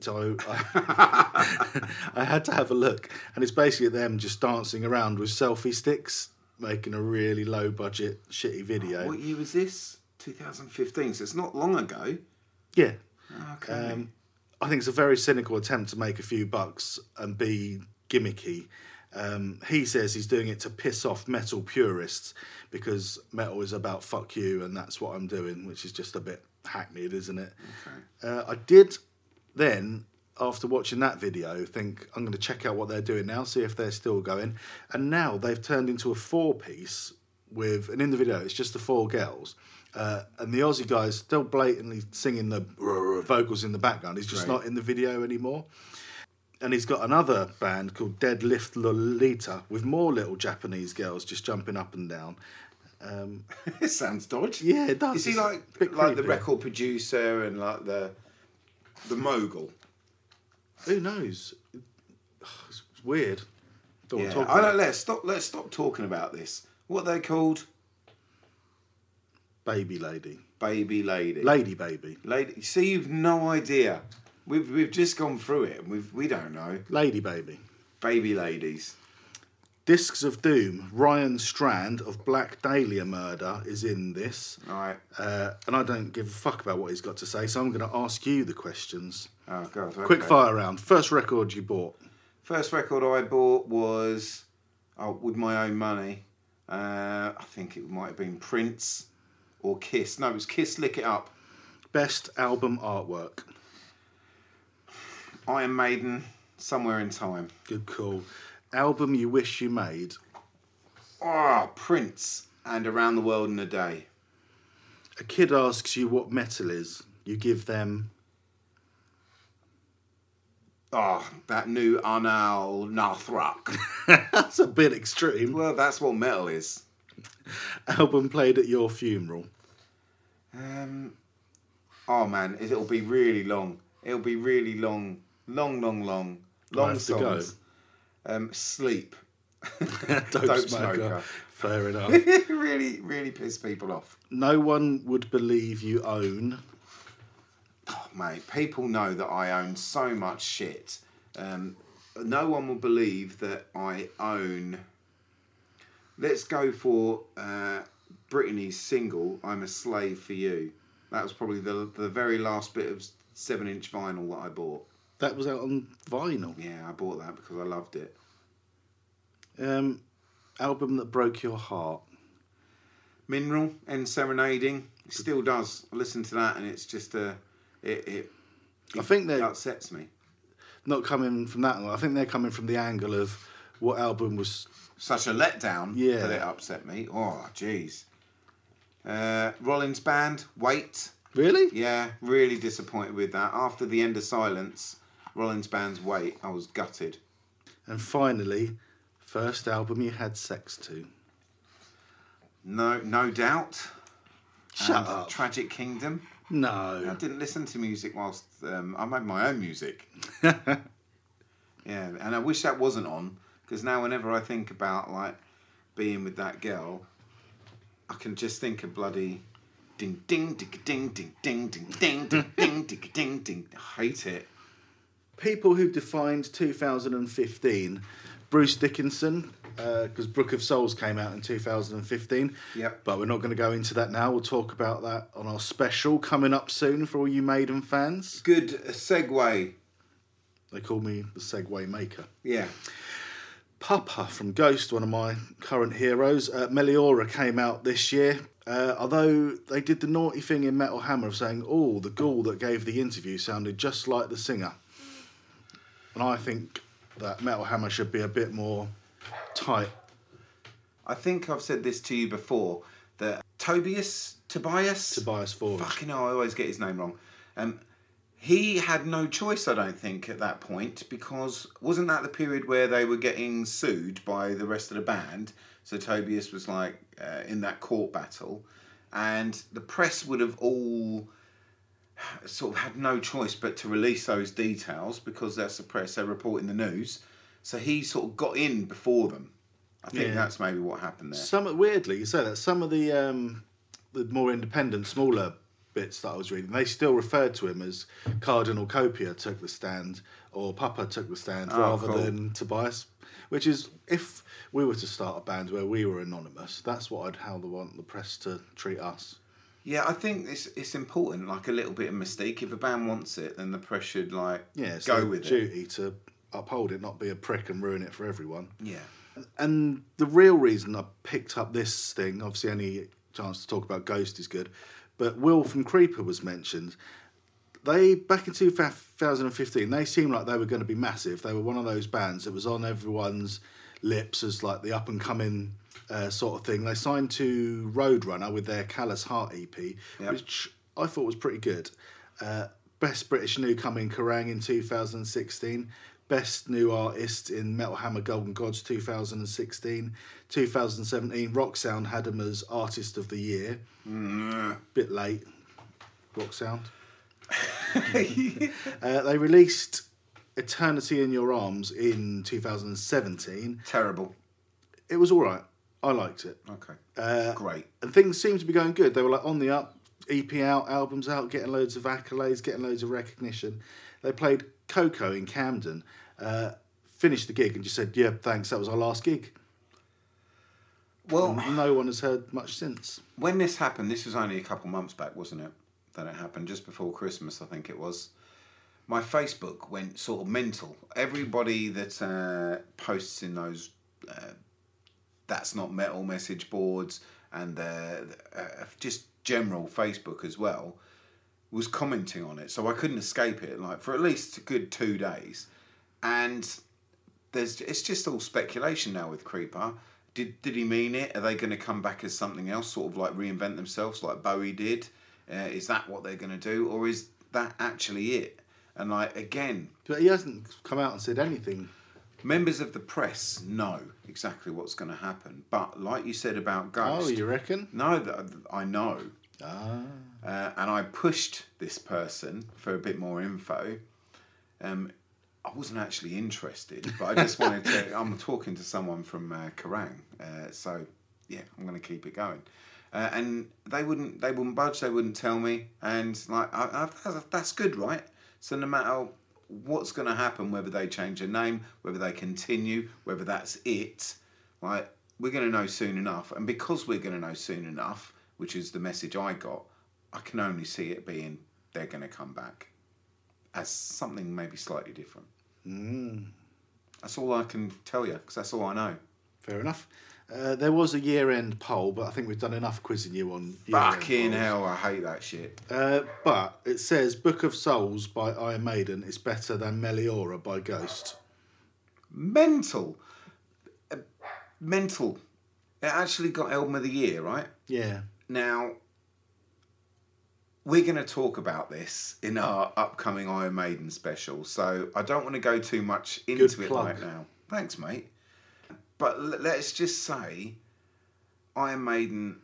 So I, I had to have a look, and it's basically them just dancing around with selfie sticks, making a really low budget shitty video. What year was this? 2015. So it's not long ago. Yeah, Okay. Um, I think it's a very cynical attempt to make a few bucks and be gimmicky. Um, he says he's doing it to piss off metal purists because metal is about fuck you and that's what I'm doing, which is just a bit hackneyed, isn't it? Uh, I did then, after watching that video, think I'm going to check out what they're doing now, see if they're still going. And now they've turned into a four piece with, and in the video, it's just the four girls. Uh, and the Aussie guy's still blatantly singing the vocals in the background. He's just Right. not in the video anymore. And he's got another band called Deadlift Lolita with more little Japanese girls just jumping up and down. it sounds dodgy. Yeah, it does. Is he like like the record producer and like the the mogul? Who knows? It's weird. Don't Yeah. I don't. Let's stop. Let's stop talking about this. What are they called? baby lady. Baby lady. Lady baby. Lady. See, you've no idea. We've we've just gone through it. and We've we don't know. Lady baby. Baby ladies. Discs of Doom. Ryan Strand of Black Dahlia Murder is in this. All right. Uh, and I don't give a fuck about what he's got to say, so I'm going to ask you the questions. Oh god. Quick fire round. First record you bought. First record I bought was oh, with my own money. Uh, I think it might have been Prince or Kiss. No, it was Kiss. Lick it up. Best album artwork. Iron Maiden. Somewhere in time. Good call. Album you wish you made. Oh, Prince and Around the World in a Day. A kid asks you what metal is. You give them. Oh, that new Anaal Nathrakh. That's a bit extreme. well, that's what metal is. Album played at your funeral. Um, oh man, it'll be really long. It'll be really long, long, long, long, long have to go? songs. Um, sleep. Dope, Dope smoker. smoker. Fair enough. really, really piss people off. no one would believe you own. Oh, mate, people know that I own so much shit. Um, no one will believe that I own. Let's go for uh, Britney's single "I'm a Slave for You." That was probably the the very last bit of seven inch vinyl that I bought. That was out on vinyl. Yeah, I bought that because I loved it. Um, album that broke your heart. Mineral EndSerenading it still does. I listen to that and it's just a it it, I think it they're upsets me. not coming from that. I think they're coming from the angle of what album was. Such a letdown Yeah. that it upset me. Oh, jeez. Uh, Rollins Band, Weight. Really? Yeah, really disappointed with that. After the end of Silence, Rollins Band's Weight, I was gutted. And finally, first album you had sex to. No, no doubt. Shut And up. Tragic Kingdom. I didn't listen to music whilst um, I made my own music. yeah, and I wish that wasn't on because now whenever I think about like being with that girl, I can just think of bloody ding ding ding ding ding ding ding ding ding ding ding ding ding. I hate it. People who defined 2015, Bruce Dickinson, because Book of Souls came out in 2015. Yep. But we're not going to go into that now. We'll talk about that on our special coming up soon for all you Maiden fans. Good segue. They call me the Segway Maker. Yeah. Papa from Ghost, one of my current heroes. Uh, Meliora came out this year. Uh, although they did the naughty thing in Metal Hammer of saying, oh, the ghoul that gave the interview sounded just like the singer. And I think that Metal Hammer should be a bit more tight. I think I've said this to you before that Tobias Tobias Tobias Forge. Fucking hell, I always get his name wrong. Um, he had no choice, I don't think, at that point because wasn't that the period where they were getting sued by the rest of the band? So Tobias was like uh, in that court battle, and the press would have all sort of had no choice but to release those details because that's the press, they're reporting the news. So he sort of got in before them. I think Yeah. that's maybe what happened there. Some weirdly, you say that some of the um, the more independent, smaller bits that I was reading, they still referred to him as Cardinal Copia took the stand or Papa took the stand Oh, rather cool. than Tobias. Which is, if we were to start a band where we were anonymous, that's what I'd how the want the press to treat us. Yeah, I think it's it's important, like a little bit of mystique. If a band wants it, then the press should like Yeah, go with it. duty to uphold it, not be a prick and ruin it for everyone. Yeah, And the real reason I picked up this thing, obviously, any chance to talk about Ghost is good, but Will from Creeper was mentioned. They back in 2015, they seemed like they were going to be massive. They were one of those bands that was on everyone's lips as like the up and coming uh, sort of thing. They signed to Roadrunner with their Callous Heart EP, Yep. which I thought was pretty good. Uh, Best British Newcomer in Kerrang in 2016. Best New Artist in Metal Hammer Golden Gods 2016. 2017, Rock Sound had him as Artist of the Year. Bit late, Rock Sound. uh, they released Eternity in Your Arms in 2017. terrible. It was all right. I liked it. Okay, Uh, great. and things seemed to be going good. They were like on the up, EP out, albums out, getting loads of accolades, getting loads of recognition. They played Coco in Camden, uh, finished the gig, and just said, "Yeah, thanks. That was our last gig." Well, No one has heard much since. when this happened, this was only a couple months back, wasn't it? That it happened just before Christmas, I think it was. My Facebook went sort of mental. Everybody that uh, posts in those uh, that's not metal message boards and uh, uh, just general Facebook as well was commenting on it, so I couldn't escape it. Like for at least a good two days, and there's it's just all speculation now with Creeper. Did did he mean it? Are they going to come back as something else, sort of like reinvent themselves, like Bowie did? Uh, is that what they're going to do, or is that actually it? And like again, But he hasn't come out and said anything. members of the press know exactly what's going to happen. But like you said about Ghost, Oh, you reckon? no, that I know. Ah. Uh, and I pushed this person for a bit more info. Um, I wasn't actually interested, but I just wanted to. I'm talking to someone from uh, Kerrang, uh, so yeah, I'm going to keep it going. Uh, and they wouldn't, they wouldn't budge. They wouldn't tell me, and like I, I, that's, good, right? So no matter what's going to happen, whether they change their name, whether they continue, whether that's it, like we're going to know soon enough, and because we're going to know soon enough, which is the message I got, I can only see it being they're going to come back as something maybe slightly different. Mm. That's all I can tell you because that's all I know. Fair enough. Uh, there was a year-end poll, but I think we've done enough quizzing you on. Fucking hell, I hate that shit. Uh, but it says "Book of Souls" by Iron Maiden is better than "Meliora" by Ghost. Mental. Uh, mental. It actually got album of the year, right? Yeah, Now, we're going to talk about this in our upcoming Iron Maiden special, so I don't want to go too much into it right now. Thanks, mate. But l- let's just say Iron Maiden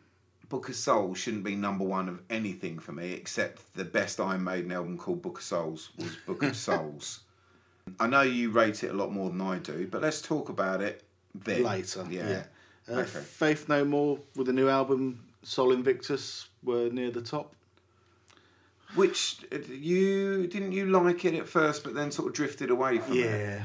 Book of Souls shouldn't be number one of anything for me, except the best Iron Maiden album called Book of Souls was Book of Souls. I know you rate it a lot more than I do, but let's talk about it then. later. Yeah. Yeah. Uh, Okay. Faith No More with the new album Sol Invictus were near the top. Which uh, you didn't you like it at first, but then sort of drifted away from it. Yeah,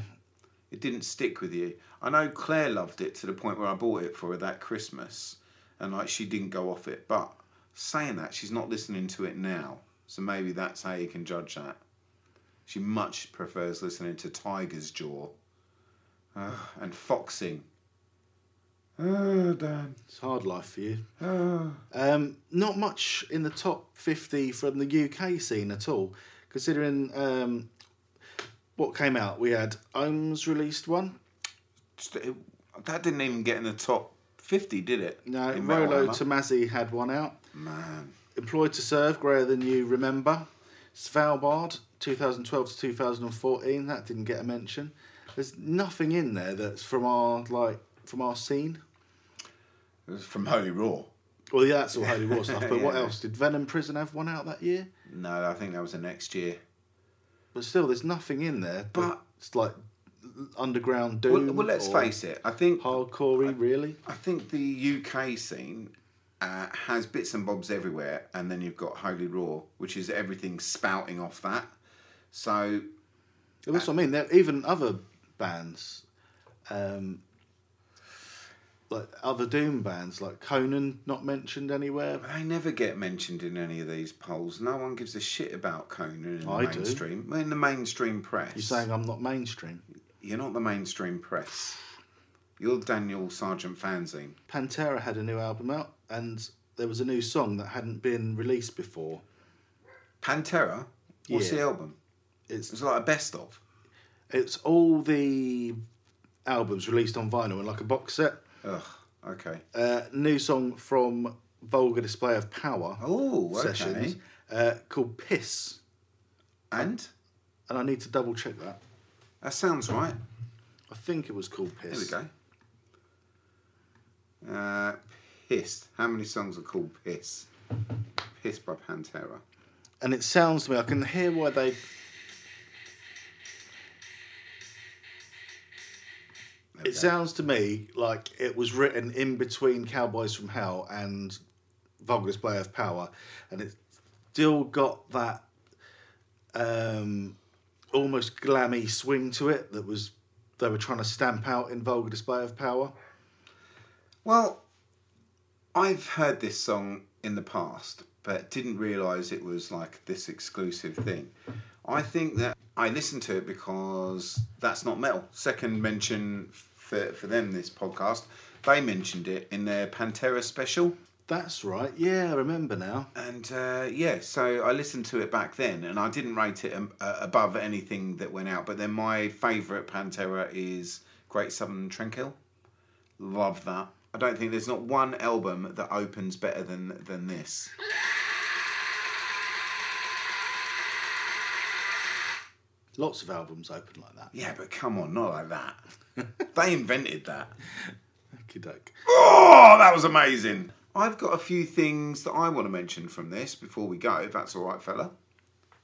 It didn't stick with you. I know Claire loved it to the point where I bought it for her that Christmas, and like she didn't go off it. But saying that, she's not listening to it now, so maybe that's how you can judge that. She much prefers listening to Tiger's Jaw uh, and Foxing. Oh, Dan. it's hard life for you. Oh. Um, not much in the top 50 from the UK scene at all, considering um, what came out. We had Ohms released one. That didn't even get in the top 50, did it? No, In Metal Rolo Hammer? Tomassi had one out. Man. Employed to Serve, Greyer Than You Remember. Svalbard, 2012 to 2014. That didn't get a mention. There's nothing in there that's from our like from our scene. It was from Holy Roar. Well, yeah, that's all Holy Roar stuff. But what else? Did Venom Prison have one out that year? No, I think that was the next year. But still, there's nothing in there. But- it's like underground Well, doom. well let's or face it. I think hardcore. Really? I think the UK scene uh, has bits and bobs everywhere, and then you've got Holy Roar, which is everything spouting off that. So Well, that's what I mean. There, even other bands, um, like other doom bands, like Conan, not mentioned anywhere. they never get mentioned in any of these polls. No one gives a shit about Conan in the I do. mainstream. Well, In the mainstream press, You're saying I'm not mainstream. you're not the mainstream press. You're Daniel Sargent fanzine. Pantera had a new album out, and there was a new song that hadn't been released before. Pantera. What's Yeah. the album? It's It's like a best of. it's all the albums released on vinyl in like a box set. Ugh. Okay. Uh, new song from Vulgar Display of Power Oh, okay. sessions uh, called Piss, And and I need to double check that. that sounds right. I think it was called Piss. There we go. Uh, Pissed. How many songs are called Piss? Piss by Pantera. And it sounds to me, I can hear why they. It sounds to me like it was written in between Cowboys from Hell and Vulgar Display of Power, and it still got that um, almost glammy swing to it that was they were trying to stamp out in Vulgar Display of Power. Well, I've heard this song in the past, but didn't realise it was like this exclusive thing. I think that I listened to it because that's not metal. Second mention for, for them this podcast. They mentioned it in their Pantera special. That's right. Yeah, I remember now. And uh, yeah, so I listened to it back then, and I didn't rate it um, uh, above anything that went out. But then my favourite Pantera is Great Southern Trendkill. Love that. I don't think there's not one album that opens better than than this. Lots of albums open like that. Yeah, but come on, not like that. they invented that. Okey doke. Oh, that was amazing. I've got a few things that I want to mention from this before we go, if that's all right, fella.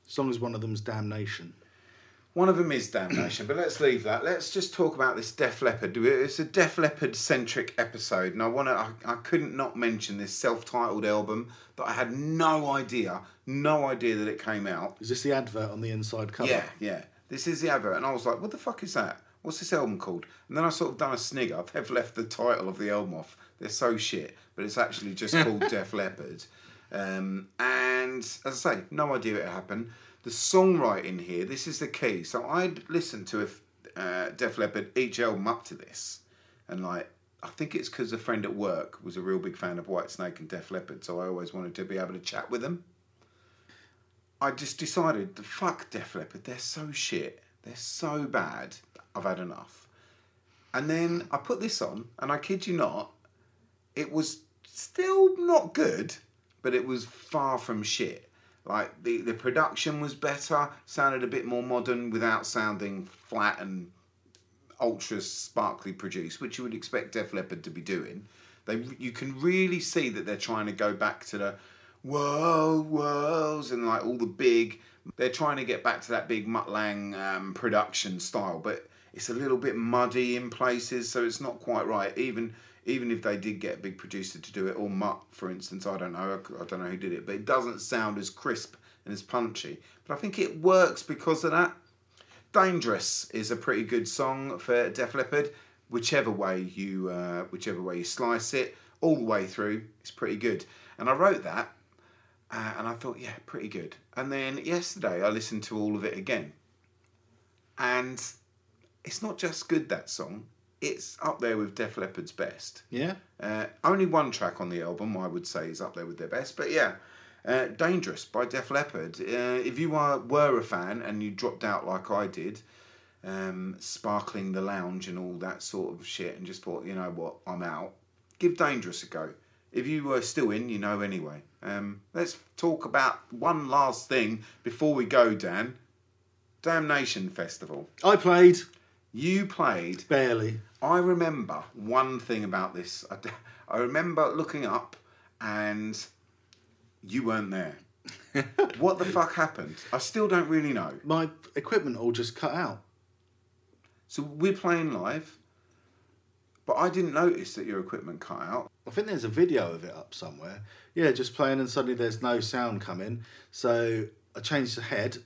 As long as one of them's Damnation. One of them is Damnation, but let's leave that. Let's just talk about this Def Leppard. It's a Def Leppard centric episode, and I want to. I, I couldn't not mention this self-titled album that I had no idea, no idea that it came out. Is this the advert on the inside cover? Yeah, yeah. This is the advert, and I was like, "What the fuck is that? what's this album called? And then I sort of done a snigger. They've left the title of the album off. They're so shit, but it's actually just called Def Leppard. Um, and as I say, no idea it happened. The songwriting here, this is the key. So I'd listened to a, uh, Def Leppard each album up to this, and like I think it's because a friend at work was a real big fan of White Snake and Def Leppard, so I always wanted to be able to chat with them. I just decided, the fuck Def Leppard, they're so shit, they're so bad. I've had enough. And then I put this on, and I kid you not, it was still not good, but it was far from shit. Like the, the production was better, sounded a bit more modern without sounding flat and ultra sparkly produced, which you would expect Def Leppard to be doing. They you can really see that they're trying to go back to the whoa whoas and like all the big. They're trying to get back to that big Mutt Lange um, production style, but it's a little bit muddy in places, so it's not quite right. Even even if they did get a big producer to do it, or Mutt, for instance, I don't know, I don't know who did it, but it doesn't sound as crisp and as punchy. But I think it works because of that. Dangerous is a pretty good song for Def Leppard. Whichever way you uh, whichever way you slice it, all the way through, it's pretty good. And I wrote that, uh, and I thought, yeah, pretty good. And then yesterday I listened to all of it again, and it's not just good that song. It's up there with Def Leppard's best. Yeah. Uh, only one track on the album, I would say, is up there with their best. But yeah, uh, Dangerous by Def Leppard. Uh, if you are, were a fan and you dropped out like I did, um, sparkling the lounge and all that sort of shit, and just thought, you know what, I'm out, give Dangerous a go. If you were still in, you know anyway. Um, let's talk about one last thing before we go, Dan. Damnation Festival. I played You played barely. I remember one thing about this. I, d- I remember looking up and you weren't there. what the fuck happened? I still don't really know. My equipment all just cut out. So we're playing live, but I didn't notice that your equipment cut out. I think there's a video of it up somewhere. Yeah, just playing and suddenly there's no sound coming. So I changed the head.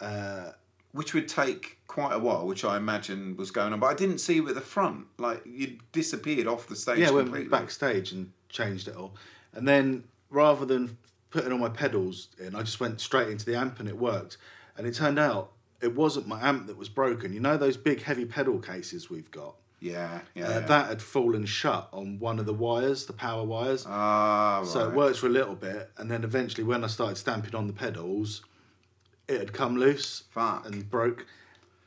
Uh, Which would take quite a while, which I imagine was going on. But I didn't see you at the front. Like you disappeared off the stage yeah, went backstage and changed it all. And then rather than putting all my pedals in, I just went straight into the amp and it worked. And it turned out it wasn't my amp that was broken. You know those big heavy pedal cases we've got? Yeah, yeah. Uh, yeah. That had fallen shut on one of the wires, the power wires. Ah, right. So it worked for a little bit, and then eventually, when I started stamping on the pedals, it had come loose Fuck. and broke.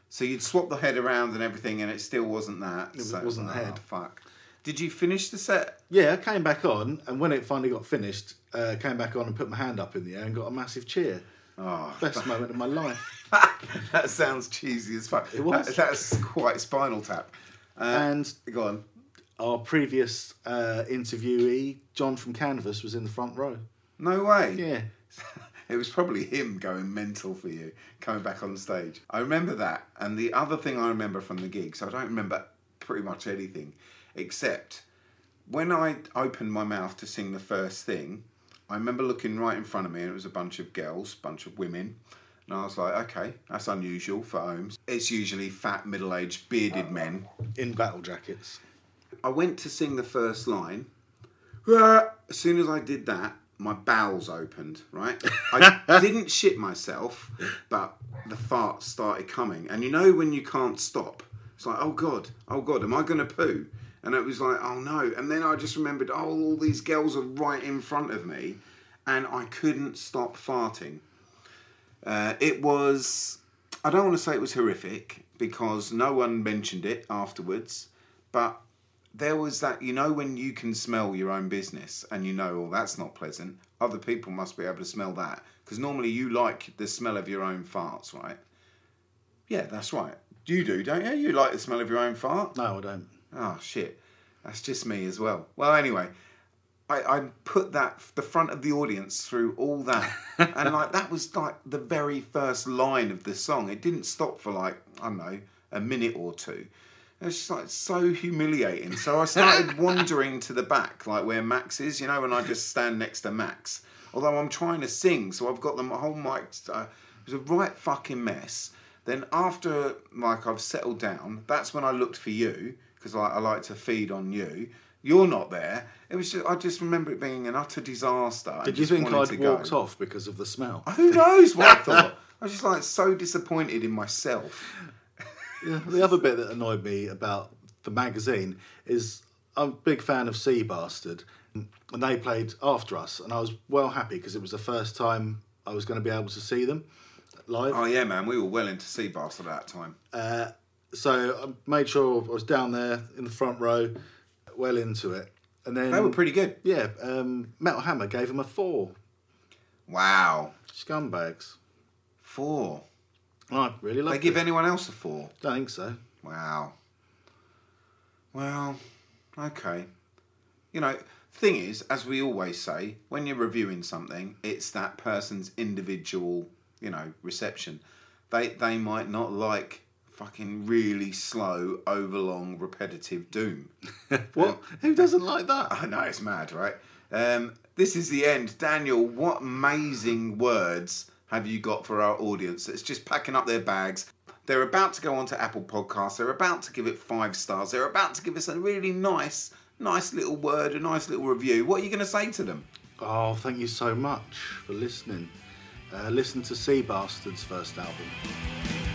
So you'd swap the head around and everything, and it still wasn't that. It so, wasn't the oh, head. Fuck. Did you finish the set? Yeah, I came back on, and when it finally got finished, uh, came back on and put my hand up in the air and got a massive cheer. Oh, Best moment of my life. that sounds cheesy as fuck. It was. That- that's quite Spinal Tap. Uh, and go on. our previous uh, interviewee, John from Canvas, was in the front row. No way. Yeah. It was probably him going mental for you, coming back on stage. I remember that. And the other thing I remember from the gig, so I don't remember pretty much anything, except when I opened my mouth to sing the first thing, I remember looking right in front of me and it was a bunch of girls, bunch of women. And I was like, okay, that's unusual for Ohms. It's usually fat, middle aged, bearded men. In battle jackets. I went to sing the first line. As soon as I did that, my bowels opened, right? I didn't shit myself, but the fart started coming. And you know when you can't stop? It's like, oh God, oh God, am I going to poo? And it was like, oh no. And then I just remembered, oh, all these girls are right in front of me. And I couldn't stop farting. Uh, it was, I don't want to say it was horrific because no one mentioned it afterwards, but there was that, you know, when you can smell your own business and you know, oh, that's not pleasant, other people must be able to smell that because normally you like the smell of your own farts, right? Yeah, that's right. You do, don't you? You like the smell of your own fart? No, I don't. Oh shit, that's just me as well. Well, anyway, I, I put that the front of the audience through all that, and like that was like the very first line of the song. It didn't stop for like I don't know a minute or two. It was just like so humiliating. So I started wandering to the back, like where Max is, you know, and I just stand next to Max. Although I'm trying to sing, so I've got the whole mic. Uh, it was a right fucking mess. Then after like I've settled down, that's when I looked for you because I, I like to feed on you. You're not there. It was just I just remember it being an utter disaster. Did you think wanted I'd to go. walked off because of the smell? Who knows what I thought? I was just like so disappointed in myself. Yeah, the other bit that annoyed me about the magazine is I'm a big fan of Sea Bastard, and they played after us, and I was well happy because it was the first time I was going to be able to see them live. Oh yeah, man, we were well into Sea Bastard at that time. So I made sure I was down there in the front row, well into it, and then They were pretty good. Yeah, um, Metal Hammer gave them a four. Wow, Scumbags. four. I really love They give anyone else a four. Don't think so. Wow. Well, okay. You know, thing is, as we always say, when you're reviewing something, it's that person's individual, you know, reception. They they might not like fucking really slow, overlong, repetitive doom. What? Who doesn't like that? I know it's mad, right? Um, this is the end, Daniel. What amazing words have you got for our audience that's just packing up their bags? They're about to go onto Apple Podcasts. They're about to give it five stars. They're about to give us a really nice, nice little word, a nice little review. What are you going to say to them? Oh, thank you so much for listening. Uh, listen to Sea Bastard's first album.